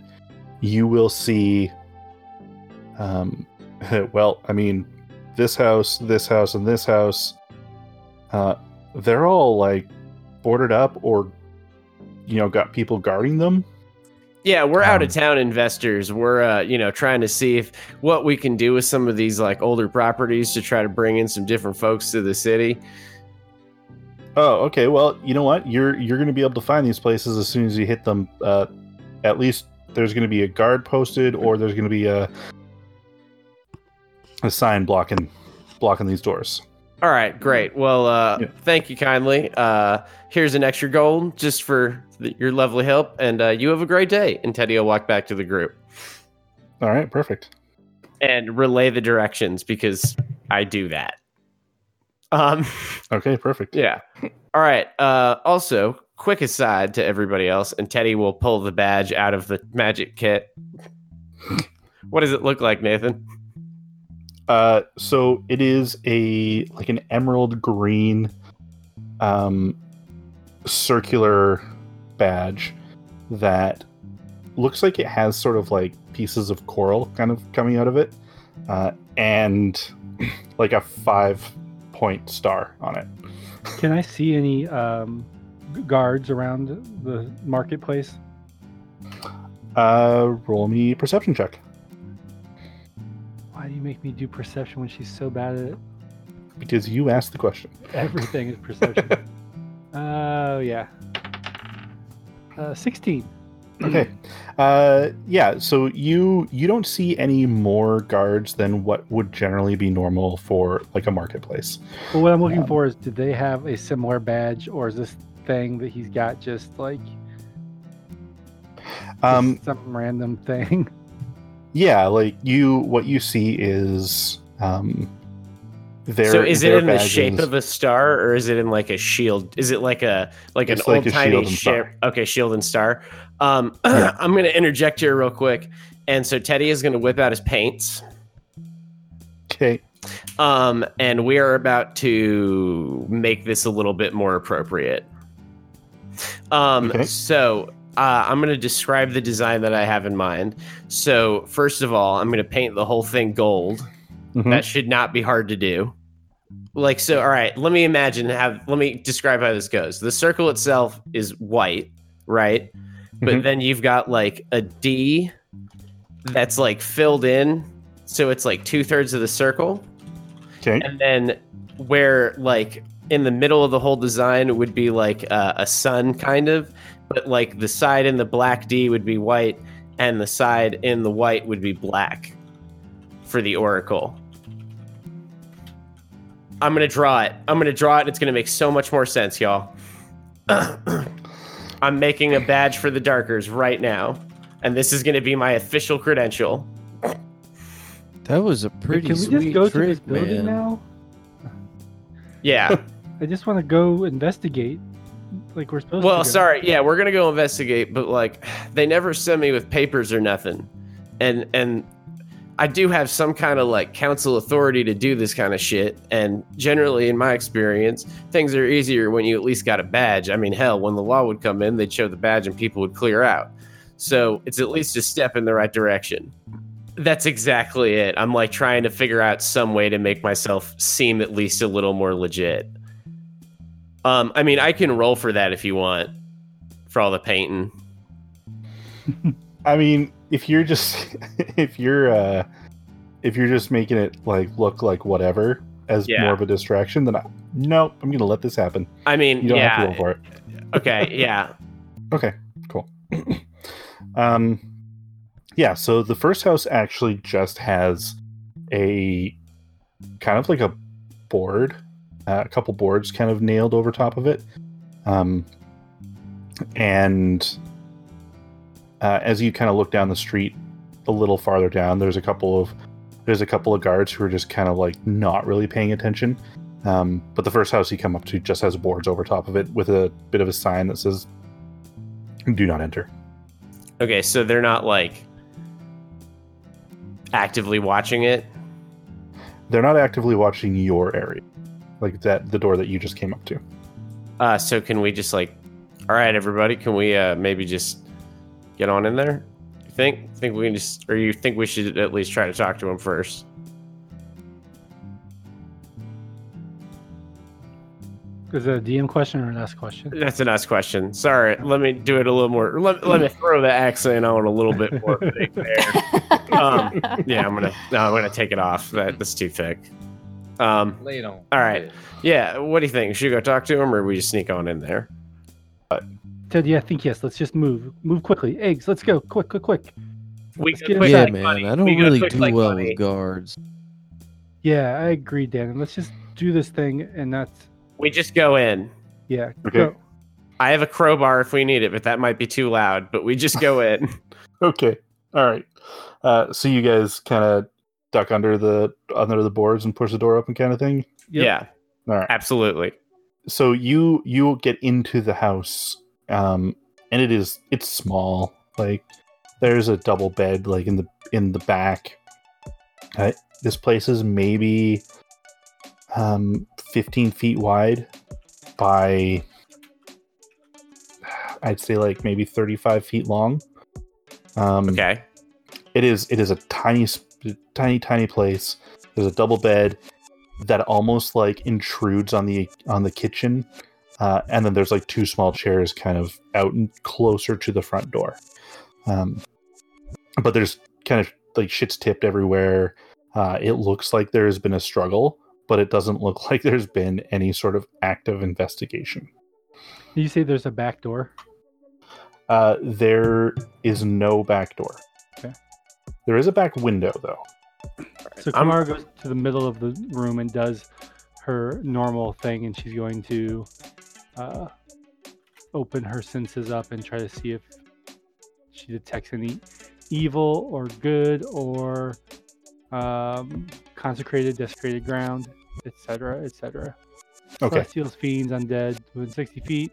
you will see." Um, well, I mean, this house, this house, and this house, uh, they're all like boarded up or, you know, got people guarding them. Yeah, we're out of Um, town investors. We're uh, you know, trying to see if what we can do with some of these like older properties to try to bring in some different folks to the city. Oh, okay. Well, you know what? You're you're going to be able to find these places as soon as you hit them. Uh, at least there's going to be a guard posted, or there's going to be a a sign blocking blocking these doors. All right, great. Well, uh, Yeah. thank you kindly. Uh, here's an extra gold just for th- your lovely help, and uh, you have a great day. And Teddy will walk back to the group All right, perfect. and relay the directions because I do that. Um, Okay, perfect. yeah. All right. Uh, also, quick aside to everybody else, and Teddy will pull the badge out of the magic kit. What does it look like, Nathan? Uh, so it is a like an emerald green, um, circular badge that looks like it has sort of like pieces of coral kind of coming out of it, uh, and like a five point star on it. Can I see any um, guards around the marketplace? Uh, roll me perception check Why do you make me do perception when she's so bad at it? because you asked the question. Everything is perception. Oh yeah. Uh, Sixteen. Okay. Uh, yeah. So you you don't see any more guards than what would generally be normal for like a marketplace. Well, what I'm looking Um, for is, did they have a similar badge, or is this thing that he's got just like Um, some random thing? yeah. Like you, what you see is um, their. so, is it in the shape of a star, or is it in like a shield? Is it like a like an like old tiny shield ship? Okay, shield and star. Um, Yeah. I'm going to interject here real quick, and so Teddy is going to whip out his paints. Okay. Um, and we are about to make this a little bit more appropriate. Um, Okay. so uh, I'm going to describe the design that I have in mind. So first of all, I'm going to paint the whole thing gold. Mhm. That should not be hard to do. Like so, all right. Let me imagine. Have let me describe how this goes. The circle itself is white, right? But Mhm. then you've got like a D that's like filled in, so it's like two thirds of the circle Okay. and then where like in the middle of the whole design would be like uh, a sun kind of but like the side in the black d would be white and the side in the white would be black for the oracle. I'm gonna draw it. I'm gonna draw it and it's gonna make so much more sense y'all. I'm making a badge for the darkers right now and this is gonna be my official credential. That was a Wait, pretty Can we just go to this building man. now? yeah. I just want to go investigate, like we're supposed to. Well, sorry. Yeah, we're gonna go investigate, but like, they never send me with papers or nothing, and and I do have some kind of like council authority to do this kind of shit. And generally, in my experience, things are easier when you at least got a badge. I mean, hell, when the law would come in, they'd show the badge and people would clear out. So it's at least a step in the right direction. That's exactly it. I'm like trying to figure out some way to make myself seem at least a little more legit. Um, I mean, I can roll for that if you want, for all the painting. I mean, if you're just if you're uh if you're just making it like look like whatever as Yeah. more of a distraction, then I, nope, I'm gonna let this happen. I mean, You don't have to yeah, roll for it. okay, yeah, Okay, cool. um, yeah. So the first house actually just has a kind of like a board, uh, a couple boards kind of nailed over top of it, um, and uh, as you kind of look down the street a little farther down, there's a couple of there's a couple of guards who are just kind of like not really paying attention. Um, but the first house you come up to just has boards over top of it with a bit of a sign that says "Do not enter." okay. So they're not like actively watching it. They're not actively watching your area, like that the door that you just came up to. Uh, so can we just like, all right, everybody, can we uh maybe just get on in there? You think? Think we can just, or you think we should at least try to talk to him first? Is it a DM question or an S question? That's a nice question. Sorry, let me do it a little more. Let, let me throw the accent on a little bit more thick there. Um, yeah, I'm gonna no, I'm gonna take it off. That, that's too thick. Um, Lay it on. all right. Yeah, what do you think? Should we go talk to him, or we just sneak on in there? Teddy, I think yes. Let's just move. Move quickly. Eggs, let's go. Quick, quick, quick. We Let's get quick yeah, like man. money. I don't We really do like well money. with guards. Yeah, I agree, Dan. Let's just do this thing, and that's We just go in. yeah. Okay. Go. I have a crowbar if we need it, but that might be too loud. But we just go in. Okay. All right. Uh, so you guys kind of duck under the under the boards and push the door open, kind of thing. Yep. Yeah, All right. absolutely. So you you get into the house, um, and it is it's small. Like there's a double bed like in the in the back. Uh, this place is maybe um 15 feet wide by I'd say like maybe 35 feet long. Um, Okay. it is it is a tiny sp- tiny tiny place there's a double bed that almost like intrudes on the on the kitchen uh, and then there's like two small chairs kind of out and closer to the front door um, but there's kind of like shit's tipped everywhere uh, it looks like there has been a struggle but it doesn't look like there's been any sort of active investigation Did you say there's a back door? uh, there is no back door. There is a back window though So I'm- Kamara goes to the middle of the room and does her normal thing, and she's going to uh, open her senses up and try to see if she detects any evil or good or um, consecrated, desecrated ground, etc., etc. okay Celestials, fiends, undead within 60 feet.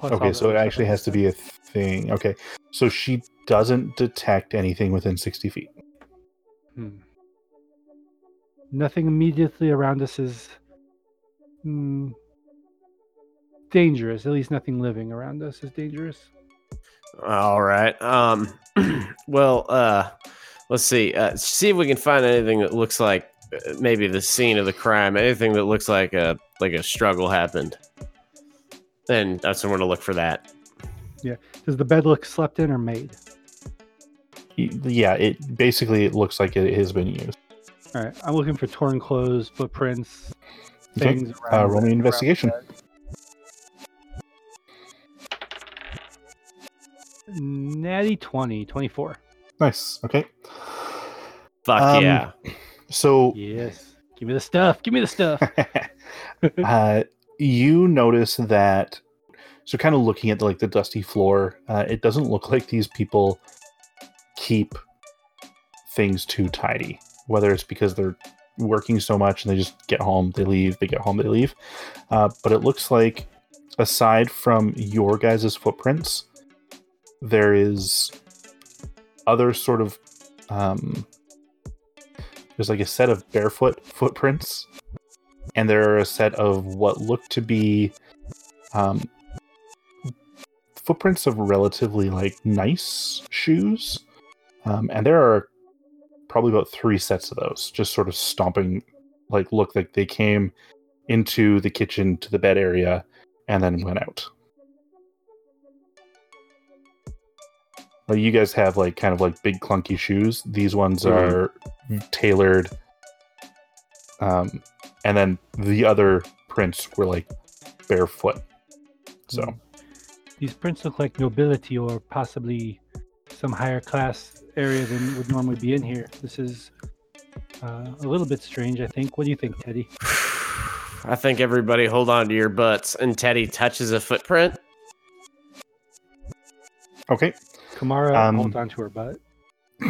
plus Okay, so it actually has to be a thing. Okay, so she doesn't detect anything within 60 feet. Hmm. Nothing immediately around us is hmm, dangerous. At least nothing living around us is dangerous. All right. Um. well, uh, let's see. Uh, see if we can find anything that looks like uh, maybe the scene of the crime. Anything that looks like a like a struggle happened. Then that's when we're gonna look for that. Yeah. Does the bed look slept in or made? Y- Yeah, it basically it looks like it has been used. All right, I'm looking for torn clothes, footprints, Okay, things uh, around. roll me investigation. around the bed. Natty 20, 24. Nice. Okay, Fuck Um, yeah. so Yes. Give me the stuff. Give me the stuff. uh, you notice that. So, kind of looking at like the dusty floor, uh, it doesn't look like these people keep things too tidy. Whether it's because they're working so much and they just get home, they leave, they get home, they leave. Uh, but it looks like, aside from your guys' footprints, there is other sort of um, there's like a set of barefoot footprints and there are a set of what look to be um, footprints of relatively like nice shoes um, and there are probably about three sets of those just sort of stomping like look like they came into the kitchen to the bed area and then went out like you guys have like kind of like big clunky shoes these ones Mhm. are tailored um and then the other prints were like barefoot so Hmm. These prints look like nobility or possibly some higher class area than would normally be in here. This is uh, a little bit strange, I think. What do you think, Teddy? I think everybody hold on to your butts. And Teddy touches a footprint. okay Kamara Um, holds onto her butt.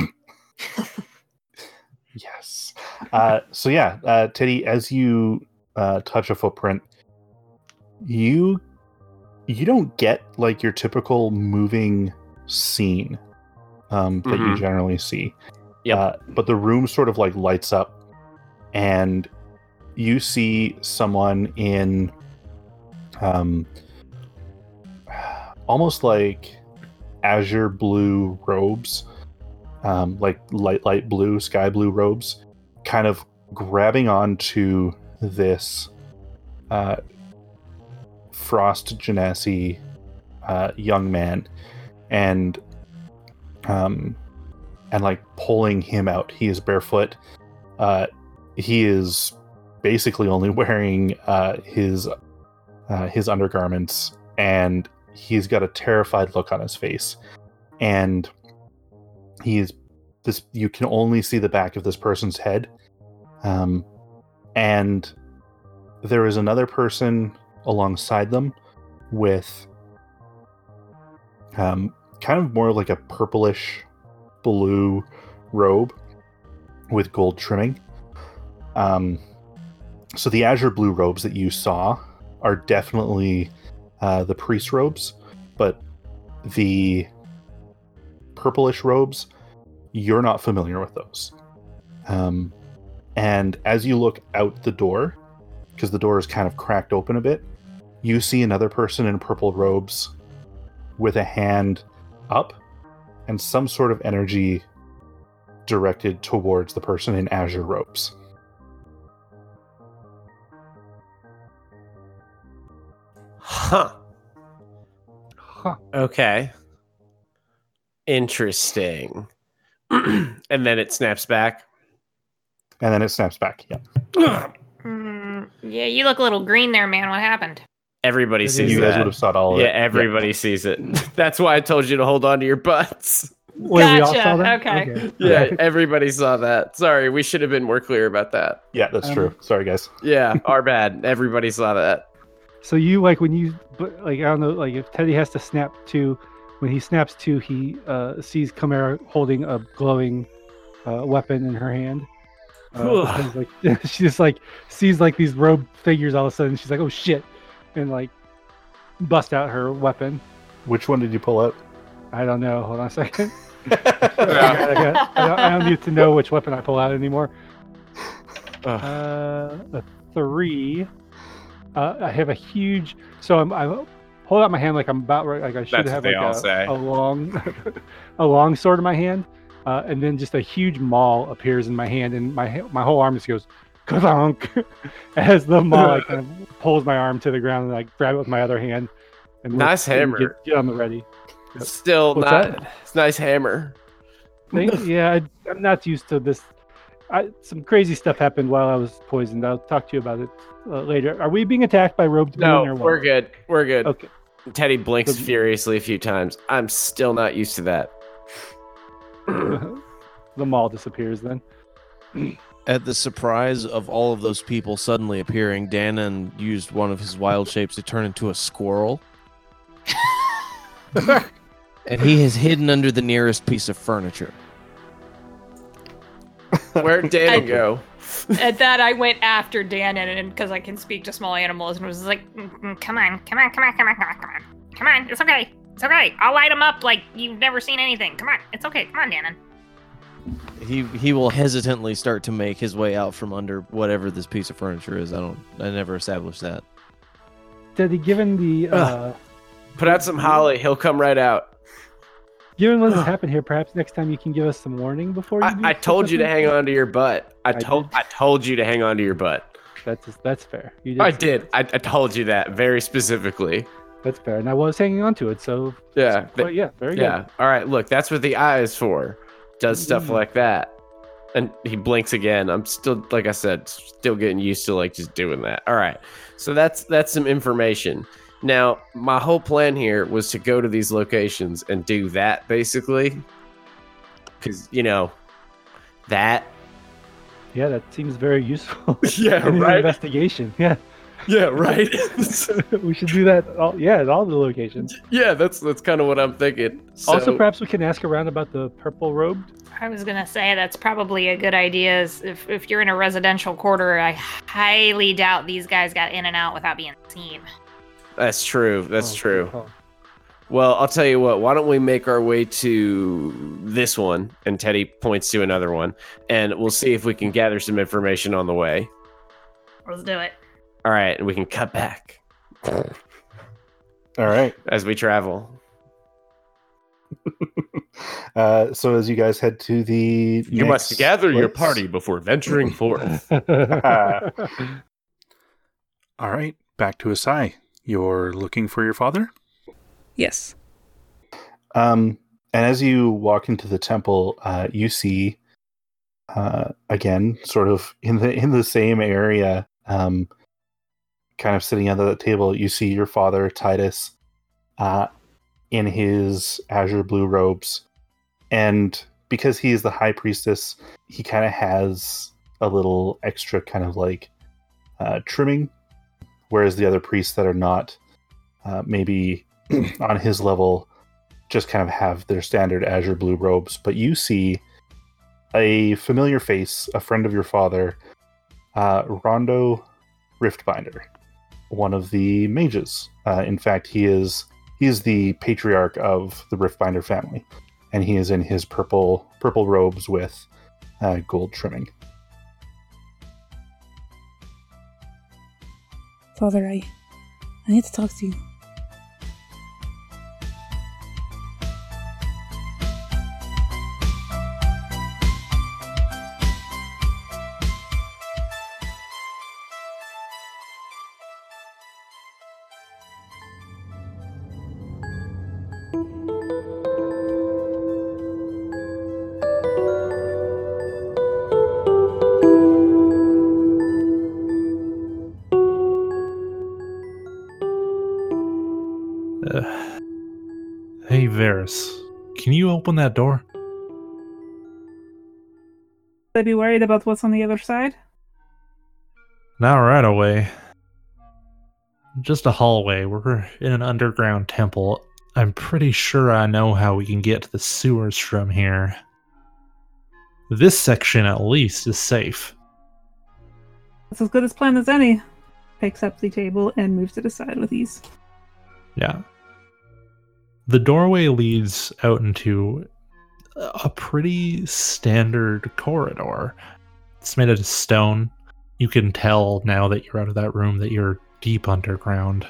yes uh so yeah uh teddy as you uh touch a footprint you you don't get like your typical moving scene um that you Mhm. generally see Yeah. uh, but the room sort of like lights up and you see someone in um almost like azure blue robes um like light light blue sky blue robes kind of grabbing onto this uh, Frost Genasi uh, young man, and um, and like pulling him out. He is barefoot. Uh, he is basically only wearing uh, his uh, his undergarments, and he's got a terrified look on his face. And he's this. You can only see the back of this person's head, um, and there is another person alongside them with um, kind of more like a purplish blue robe with gold trimming. Um, so the azure blue robes that you saw are definitely uh, the priest robes, but the purplish robes, you're not familiar with those. Um, and as you look out the door, because the door is kind of cracked open a bit, you see another person in purple robes with a hand up and some sort of energy directed towards the person in azure robes. Huh. Huh. Okay. Interesting. and then it snaps back. And then it snaps back. Yeah. Mm, yeah, you look a little green there, man. What happened? Everybody You sees you guys that. would have saw all of yeah, it. everybody sees it. That's why I told you to hold on to your butts. Wait, we all Gotcha, saw that? okay. Yeah, everybody saw that. Sorry, we should have been more clear about that. Yeah, that's Um, true. Sorry, guys. Yeah, our bad. Everybody saw that. So you like when you like I don't know like if Teddy has to snap to when he snaps to he uh, sees Kamara holding a glowing uh, weapon in her hand. Uh, because, like she just like sees like these robed figures all of a sudden. She's like, "Oh shit!" And like bust out her weapon. Which one did you pull out? I don't know. Hold on a second. I, got- I got- I don't, I don't need to know which weapon I pull out anymore. Ugh. Uh, a three. Uh, I have a huge. So I'm. I hold out my hand like I'm about right. Like I should That's have like a, a long, a long sword in my hand, uh, and then just a huge maul appears in my hand, and my my whole arm just goes ka as the maul like, kind of pulls my arm to the ground and like grab it with my other hand. And look- Nice hammer. Get, get on the ready. Still What's not. It's nice hammer. Thing- yeah, I, I'm not used to this. I, some crazy stuff happened while I was poisoned. I'll talk to you about it uh, later. Are we being attacked by robed men No, or what? we're good. We're good. Okay. Teddy blinks So- furiously a few times. I'm still not used to that. the mall disappears then. At the surprise of all of those people suddenly appearing, Dannon used one of his wild shapes to turn into a squirrel. and he is hidden under the nearest piece of furniture. Where'd Danny go? At that, I went after Dannon and because I can speak to small animals, and was like, "Mm, mm, "Come on, come on, come on, come on, come on, come on, come on! It's okay, it's okay. I'll light him up like you've never seen anything. Come on, it's okay. Come on, Dannon." He he will hesitantly start to make his way out from under whatever this piece of furniture is. I don't I never established that. Teddy, given the uh, Put out some holly. He'll come right out. given what has happened here, perhaps next time you can give us some warning before you. I, I told you to hang on to your butt. I I told did. I told you to hang on to your butt. That's that's fair. You did I did. I, I told you that very specifically. That's fair, and I was hanging on to it. So, Yeah. but yeah, very good. yeah. All right. Look, that's what the eye is for. Does stuff Mm. like that. And he blinks again. I'm still, like I said, still getting used to like just doing that. All right. So that's that's some information. Now, my whole plan here was to go to these locations and do that basically, because you know that. Yeah, that seems very useful. Yeah. in an investigation. Yeah, Yeah. Right. we should do that. All, yeah, at all the locations. yeah. That's that's kind of what I'm thinking. also, perhaps we can ask around about the purple robed. I was gonna say that's probably a good idea. Is if if you're in a residential quarter, I highly doubt these guys got in and out without being seen. that's true. That's Oh, true. oh. Well, I'll tell you what. Why don't we make our way to this one? And Teddy points to another one, and we'll see if we can gather some information on the way. Let's do it. All right, and we can cut back All right. as we travel. Uh, so as you guys head to the You must next gather your party before venturing forth. All right, back to Asai. You're looking for your father? Yes. Um, and as you walk into the temple, uh, you see uh, again, sort of in the in the same area, um, kind of sitting under the table. You see your father Titus, uh, in his azure blue robes, and because he is the high priestess, he kind of has a little extra kind of like uh, trimming, whereas the other priests that are not uh, maybe on his level just kind of have their standard azure blue robes. But you see a familiar face, a friend of your father, uh, Rondo Riftbinder, one of the mages. Uh, in fact, he is he is the patriarch of the Riftbinder family, and he is in his purple purple robes with uh, gold trimming. Father, I, I need to talk to you. Open that door? I'd be worried about what's on the other side. Not right away. Just a hallway. We're in an underground temple. I'm pretty sure I know how we can get to the sewers from here. This section, at least, is safe. That's as good as plan as any. Picks up the table and moves it aside with ease. Yeah. The doorway leads out into a pretty standard corridor. It's made out of stone. You can tell now that you're out of that room that you're deep underground.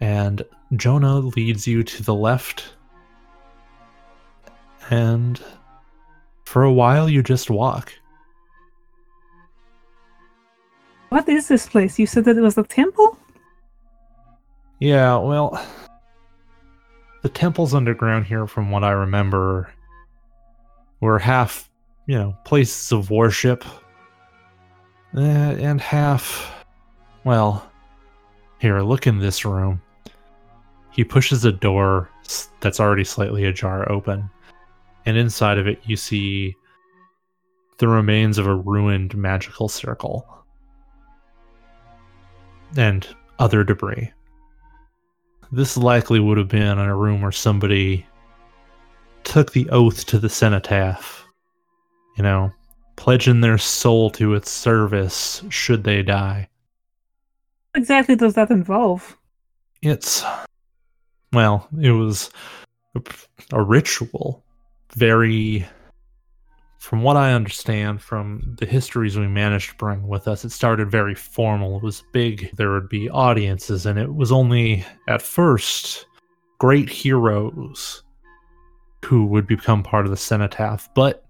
And Jonah leads you to the left. And for a while, you just walk. What is this place? You said that it was a temple? Yeah, well, the temples underground here, from what I remember, were half, you know, places of worship, eh, and half, well, here, look in this room. He pushes a door that's already slightly ajar open, and inside of it, you see the remains of a ruined magical circle and other debris. This likely would have been in a room where somebody took the oath to the cenotaph, you know, pledging their soul to its service should they die. What exactly does that involve? It's, well, it was a, a ritual. Very, from what I understand from the histories we managed to bring with us, it started very formal. It was big. There would be audiences, and it was only at first great heroes who would become part of the cenotaph. But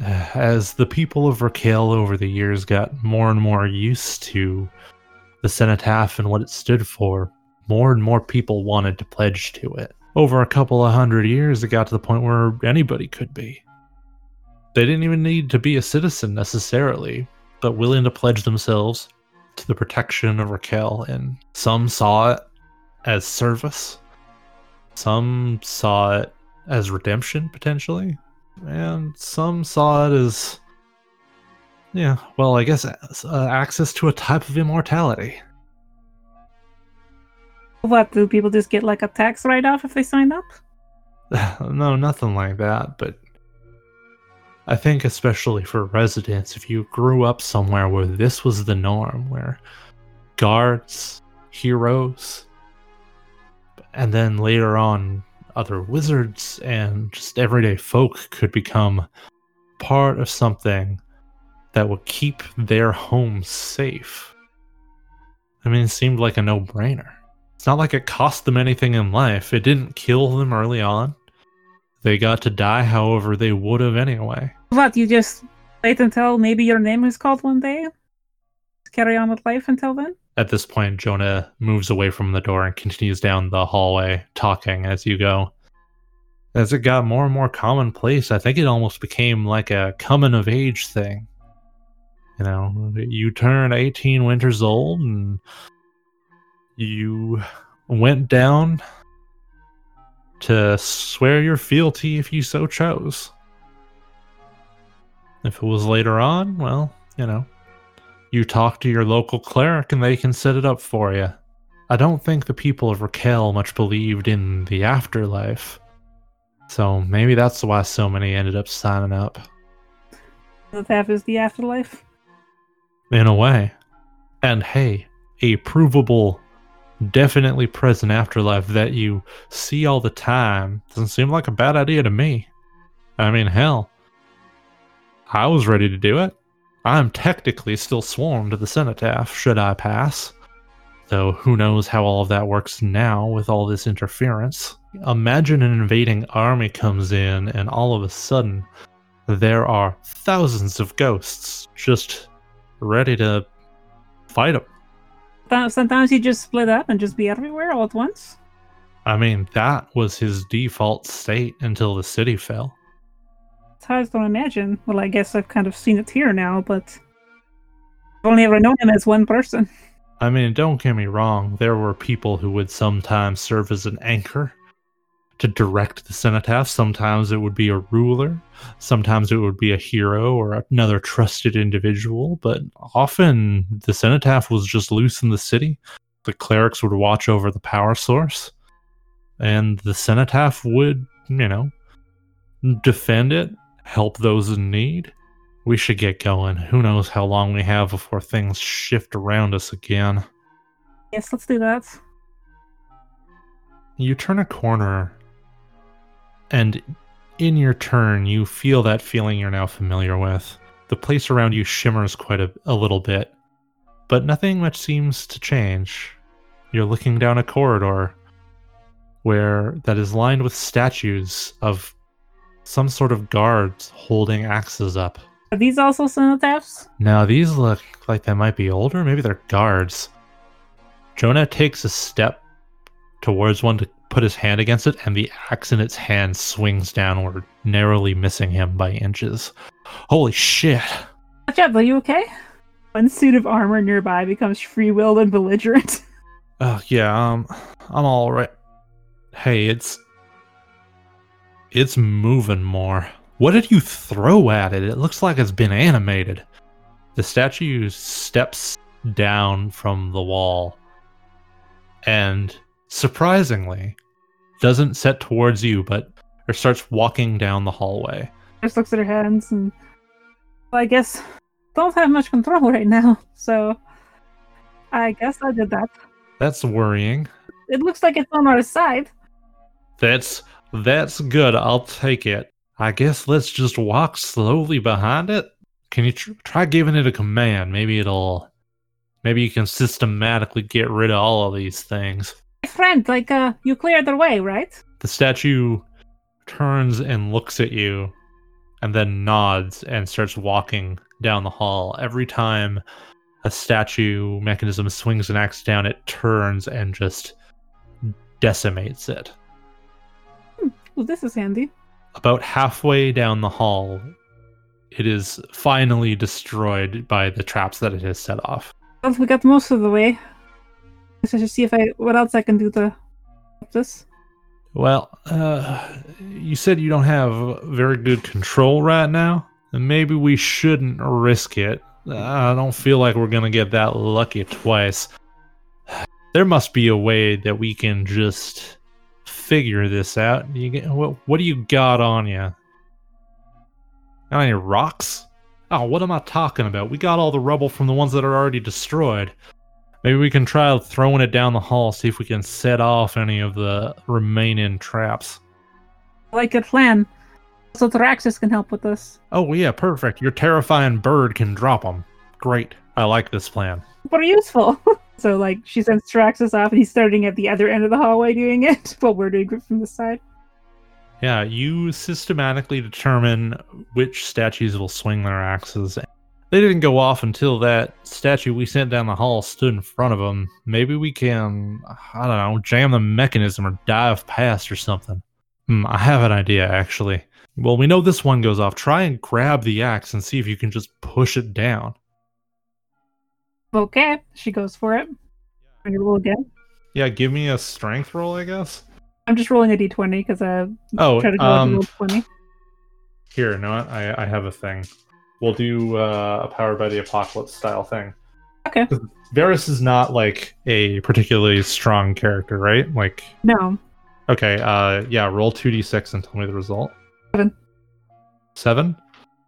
uh, as the people of Raquel over the years got more and more used to the cenotaph and what it stood for, more and more people wanted to pledge to it. Over a couple of hundred years, it got to the point where anybody could be. They didn't even need to be a citizen necessarily, but willing to pledge themselves to the protection of Raquel. And some saw it as service, some saw it as redemption potentially, and some saw it as, yeah, well, I guess uh, access to a type of immortality. What, do people just get like a tax write off if they signed up? no, nothing like that, but I think especially for residents, if you grew up somewhere where this was the norm, where guards, heroes, and then later on other wizards and just everyday folk could become part of something that would keep their homes safe. I mean, it seemed like a no brainer. It's not like it cost them anything in life. It didn't kill them early on. They got to die however they would have anyway. What, you just wait until maybe your name is called one day? carry on with life until then. At this point, Jonah moves away from the door and continues down the hallway, talking as you go. As it got more and more commonplace, I think it almost became like a coming of age thing. You know, you turn 18 winters old and you went down to swear your fealty if you so chose. If it was later on, well, you know, you talk to your local cleric and they can set it up for you. I don't think the people of Raquel much believed in the afterlife. So maybe that's why so many ended up signing up. The theft is the afterlife. In a way. And hey, a provable, definitely present afterlife that you see all the time doesn't seem like a bad idea to me. I mean, hell, I was ready to do it. I'm technically still sworn to the cenotaph, should I pass. Though who knows how all of that works now with all this interference. Imagine an invading army comes in, and all of a sudden, there are thousands of ghosts just ready to fight them. Th- Sometimes you just split up and just be everywhere all at once. I mean, that was his default state until the city fell. Hard to imagine. Well, I guess I've kind of seen it here now, but I've only ever known him as one person. I mean, don't get me wrong, there were people who would sometimes serve as an anchor to direct the cenotaph. Sometimes it would be a ruler, sometimes it would be a hero or another trusted individual, but often the cenotaph was just loose in the city. The clerics would watch over the power source, and the cenotaph would, you know, defend it, help those in need. We should get going. Who knows how long we have before things shift around us again. Yes, let's do that. You turn a corner, and in your turn, you feel that feeling you're now familiar with. The place around you shimmers quite a, a little bit, but nothing much seems to change. You're looking down a corridor where that is lined with statues of some sort of guards holding axes up. Are these also cenotaphs? Now, these look like they might be older. Maybe they're guards. Jonah takes a step towards one to put his hand against it, and the axe in its hand swings downward, narrowly missing him by inches. Holy shit! Watch out, are you okay? One suit of armor nearby becomes free willed and belligerent. Oh, yeah, um, I'm all right. Hey, it's. It's moving more. What did you throw at it? It looks like it's been animated. The statue steps down from the wall and surprisingly doesn't set towards you but or starts walking down the hallway Just looks at her hands and well, I guess don't have much control right now, so I guess I did that. that's worrying It looks like it's on our side. that's that's good i'll take it i guess let's just walk slowly behind it can you tr- try giving it a command maybe it'll maybe you can systematically get rid of all of these things Friend, like uh you cleared the way, right? The statue turns and looks at you and then nods and starts walking down the hall. Every time a statue mechanism swings an axe down, it turns and just decimates it. Well this is handy. About halfway down the hall, it is finally destroyed by the traps that it has set off. Well, we got most of the way. I should see if I what else I can do to help this. Well, uh, you said you don't have very good control right now, and maybe we shouldn't risk it. I don't feel like we're gonna get that lucky twice. There must be a way that we can just figure this out. You get, what? What do you got on you? Got any rocks? Oh, what am I talking about? We got all the rubble from the ones that are already destroyed. Maybe we can try throwing it down the hall, see if we can set off any of the remaining traps. I like your plan. So Thraxis can help with this. Oh, yeah, perfect. Your terrifying bird can drop them. Great. I like this plan. Super useful. so like she sends Thraxis off and he's starting at the other end of the hallway doing it while we're doing it from the side. Yeah, you systematically determine which statues will swing their axes they didn't go off until that statue we sent down the hall stood in front of them. Maybe we can, I don't know, jam the mechanism or dive past or something. Hmm, I have an idea, actually. Well, we know this one goes off. Try and grab the axe and see if you can just push it down. Okay, she goes for it. Can you roll again? Yeah, give me a strength roll, I guess. I'm just rolling a d20 because I Oh, tried to go um, roll 20. Here, know? I, I have a thing. We'll do uh, a Powered by the Apocalypse style thing. Okay. Varys is not like a particularly strong character, right? Like, No. okay, uh, yeah, roll 2d6 and tell me the result. Seven. Seven?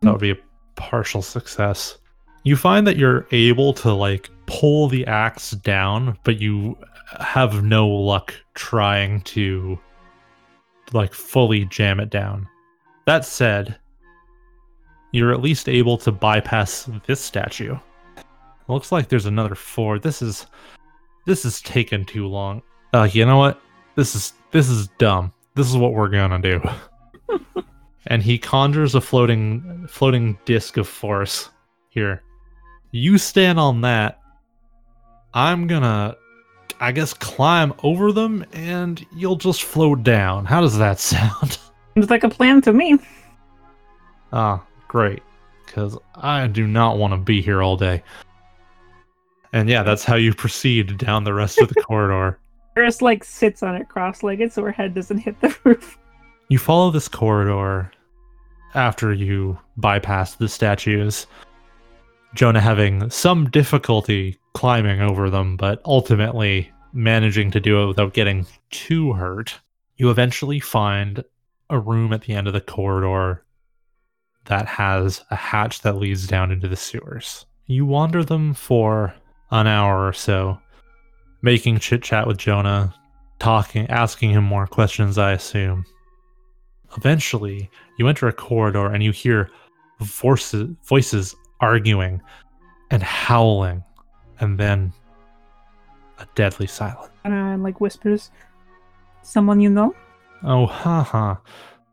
That would be a partial success. You find that you're able to, like, pull the axe down, but you have no luck trying to, like, fully jam it down. That said, you're at least able to bypass this statue. Looks like there's another four. This is this is taking too long. Uh, you know what? This is this is dumb. This is what we're gonna do. and he conjures a floating floating disc of force. Here, you stand on that. I'm gonna, I guess, climb over them, and you'll just float down. How does that sound? Seems like a plan to me. Ah, great. Because I do not want to be here all day. And yeah, that's how you proceed down the rest of the corridor. Eris like sits on it cross-legged so her head doesn't hit the roof. You follow this corridor after you bypass the statues. Jonah having some difficulty climbing over them, but ultimately managing to do it without getting too hurt. You eventually find a room at the end of the corridor that has a hatch that leads down into the sewers. You wander them for an hour or so, making chit chat with Jonah, talking, asking him more questions, I assume. Eventually, you enter a corridor and you hear voices, voices arguing and howling, and then a deadly silence. And uh, like whispers, "Someone you know?" Oh, haha.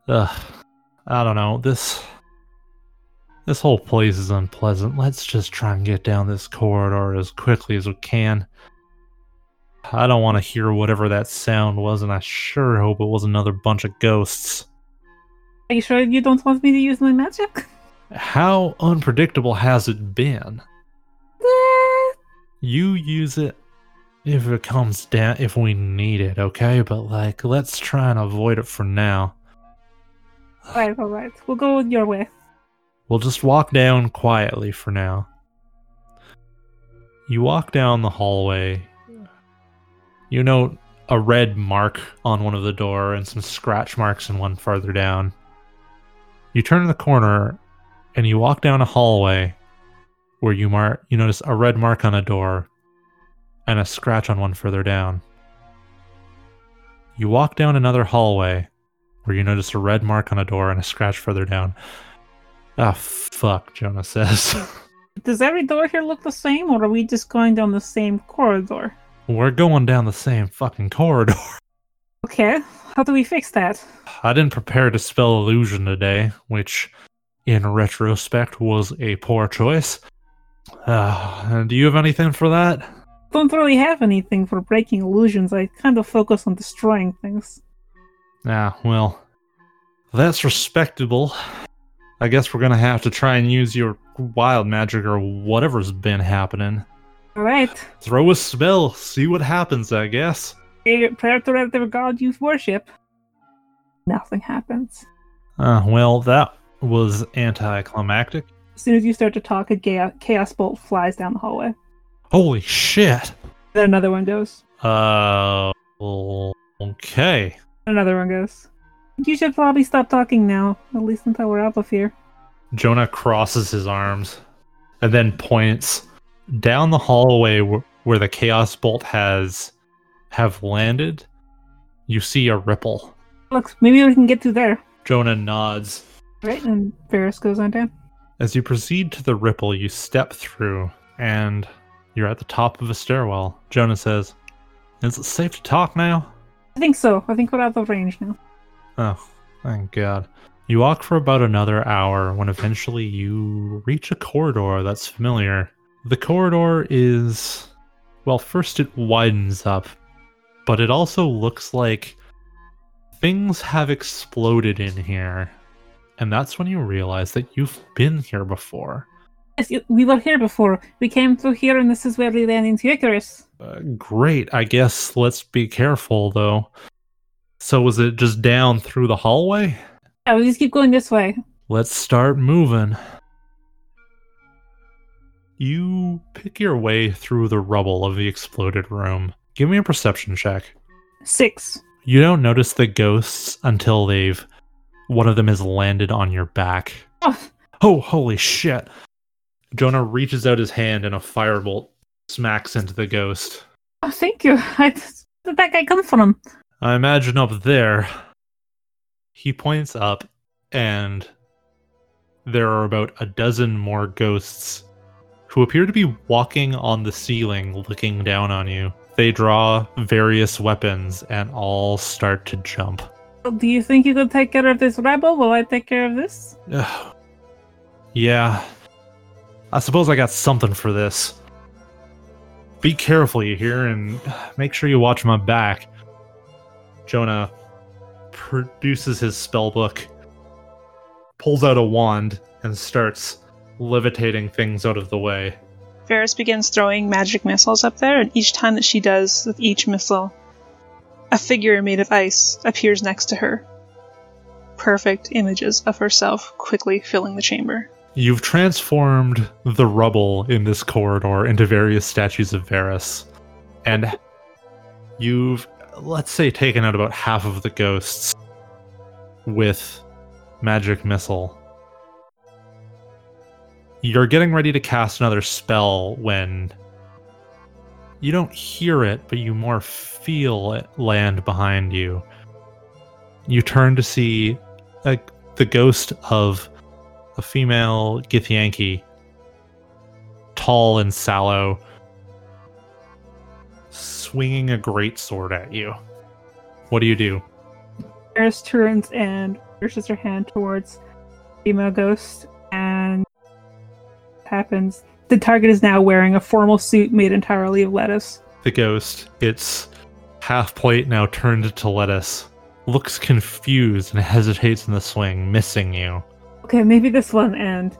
Ugh. I don't know. This. This whole place is unpleasant. Let's just try and get down this corridor as quickly as we can. I don't want to hear whatever that sound was, and I sure hope it was another bunch of ghosts. Are you sure you don't want me to use my magic? How unpredictable has it been? Eh, You use it if it comes down, if we need it, okay? But, like, let's try and avoid it for now. all right, all right. We'll go your way. We'll just walk down quietly for now. You walk down the hallway. You note a red mark on one of the door and some scratch marks in one farther down. You turn the corner and you walk down a hallway where you mark you notice a red mark on a door and a scratch on one further down. You walk down another hallway where you notice a red mark on a door and a scratch further down. Ah, fuck, Jonah says. Does every door here look the same, or are we just going down the same corridor? We're going down the same fucking corridor. Okay, how do we fix that? I didn't prepare to spell illusion today, which, in retrospect, was a poor choice. Uh, do you have anything for that? Don't really have anything for breaking illusions. I kind of focus on destroying things. Ah, well, that's respectable. I guess we're gonna have to try and use your wild magic or whatever's been happening. All right, Throw a spell, see what happens, I guess. prayer prayer to whatever god you worship. Nothing happens. Uh, well, that was anticlimactic. As soon as you start to talk, a chaos, chaos bolt flies down the hallway. Holy shit. Then another one goes. Uh, okay. Another one goes. You should probably stop talking now, at least until we're out of here. Jonah crosses his arms and then points down the hallway where, where the chaos bolt has have landed. You see a ripple. Looks, maybe we can get through there. Jonah nods. Right, and Ferris goes on down. As you proceed to the ripple, you step through and you're at the top of a stairwell. Jonah says, Is it safe to talk now? I think so. I think we're out of range now. Oh, thank God. You walk for about another hour when eventually you reach a corridor that's familiar. The corridor is. Well, first it widens up, but it also looks like things have exploded in here. And that's when you realize that you've been here before. Yes, we were here before. We came through here, and this is where we ran into Icarus. Uh, great. I guess let's be careful, though. So, was it just down through the hallway? Yeah, we just keep going this way. Let's start moving. You pick your way through the rubble of the exploded room. Give me a perception check. Six. You don't notice the ghosts until they've. One of them has landed on your back. Oh, Oh, holy shit. Jonah reaches out his hand and a firebolt smacks into the ghost. oh thank you. I, where did that guy come from? I imagine up there. He points up, and there are about a dozen more ghosts who appear to be walking on the ceiling, looking down on you. They draw various weapons and all start to jump. Do you think you could take care of this rebel while I take care of this? Ugh. yeah. I suppose I got something for this. Be careful, you hear, and make sure you watch my back. Jonah produces his spellbook, pulls out a wand, and starts levitating things out of the way. Ferris begins throwing magic missiles up there, and each time that she does with each missile, a figure made of ice appears next to her. Perfect images of herself quickly filling the chamber. You've transformed the rubble in this corridor into various statues of Varys. And you've, let's say, taken out about half of the ghosts with magic missile. You're getting ready to cast another spell when you don't hear it, but you more feel it land behind you. You turn to see a, the ghost of a female Githyanki, tall and sallow, swinging a great sword at you. What do you do? Eris turns and pushes her hand towards female ghost, and happens. The target is now wearing a formal suit made entirely of lettuce. The ghost, its half plate now turned to lettuce, looks confused and hesitates in the swing, missing you. Okay, maybe this one, and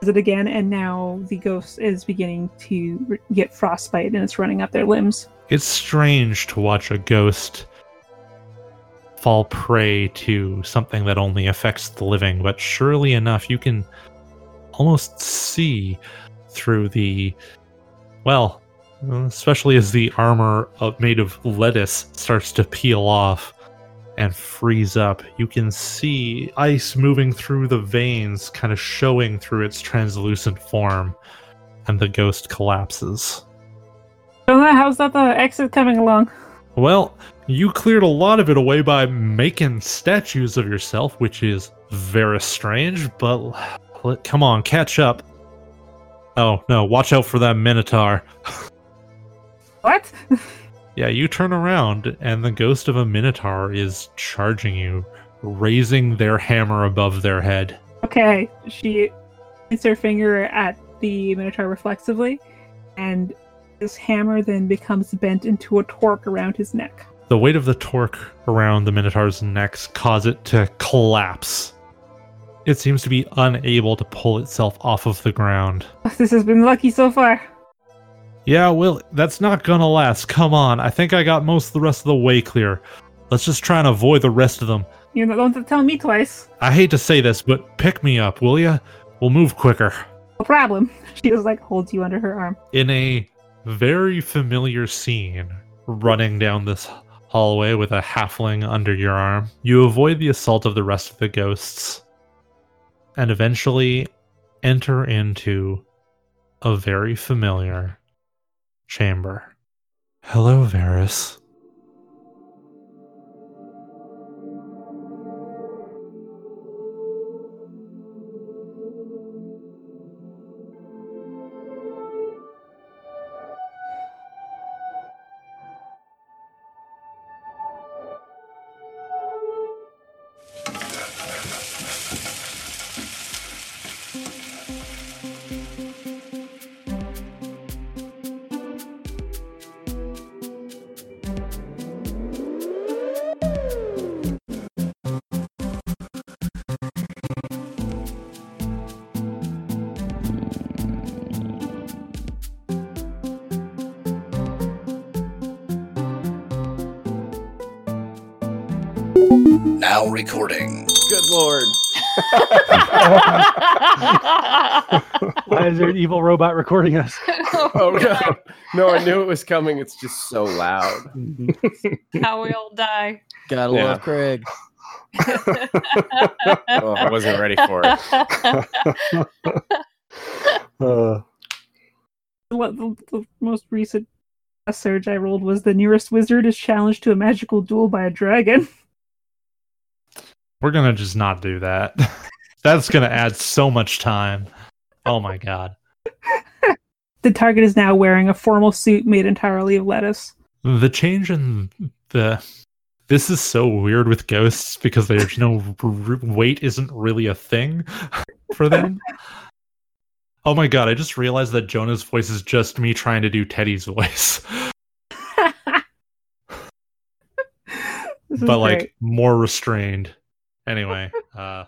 does it again, and now the ghost is beginning to get frostbite and it's running up their limbs. It's strange to watch a ghost fall prey to something that only affects the living, but surely enough, you can almost see through the. Well, especially as the armor of, made of lettuce starts to peel off and freeze up, you can see ice moving through the veins, kind of showing through its translucent form, and the ghost collapses. How's that the exit coming along? Well, you cleared a lot of it away by making statues of yourself, which is very strange, but come on, catch up. Oh, no, watch out for that Minotaur. What? Yeah, you turn around, and the ghost of a Minotaur is charging you, raising their hammer above their head. Okay, she points her finger at the Minotaur reflexively, and this hammer then becomes bent into a torque around his neck. The weight of the torque around the Minotaur's neck cause it to collapse. It seems to be unable to pull itself off of the ground. This has been lucky so far. Yeah, well, that's not gonna last. Come on, I think I got most of the rest of the way clear. Let's just try and avoid the rest of them. You don't have to tell me twice. I hate to say this, but pick me up, will ya? We'll move quicker. No problem. She just like holds you under her arm. In a very familiar scene, running down this hallway with a halfling under your arm, you avoid the assault of the rest of the ghosts and eventually enter into a very familiar chamber. Hello, Varys. Recording. Good lord. Why is there an evil robot recording us? oh god. No, I knew it was coming. It's just so loud. How we all die. Gotta Yeah. love Craig. Oh, I wasn't ready for it. Uh, the, the most recent surge I rolled was the nearest wizard is challenged to a magical duel by a dragon. We're gonna just not do that. That's gonna add so much time. Oh my god. The target is now wearing a formal suit made entirely of lettuce. The change in the this is so weird with ghosts because there's no r- weight isn't really a thing for them. Oh my god, I just realized that Jonah's voice is just me trying to do Teddy's voice, but like great. more restrained. Anyway, uh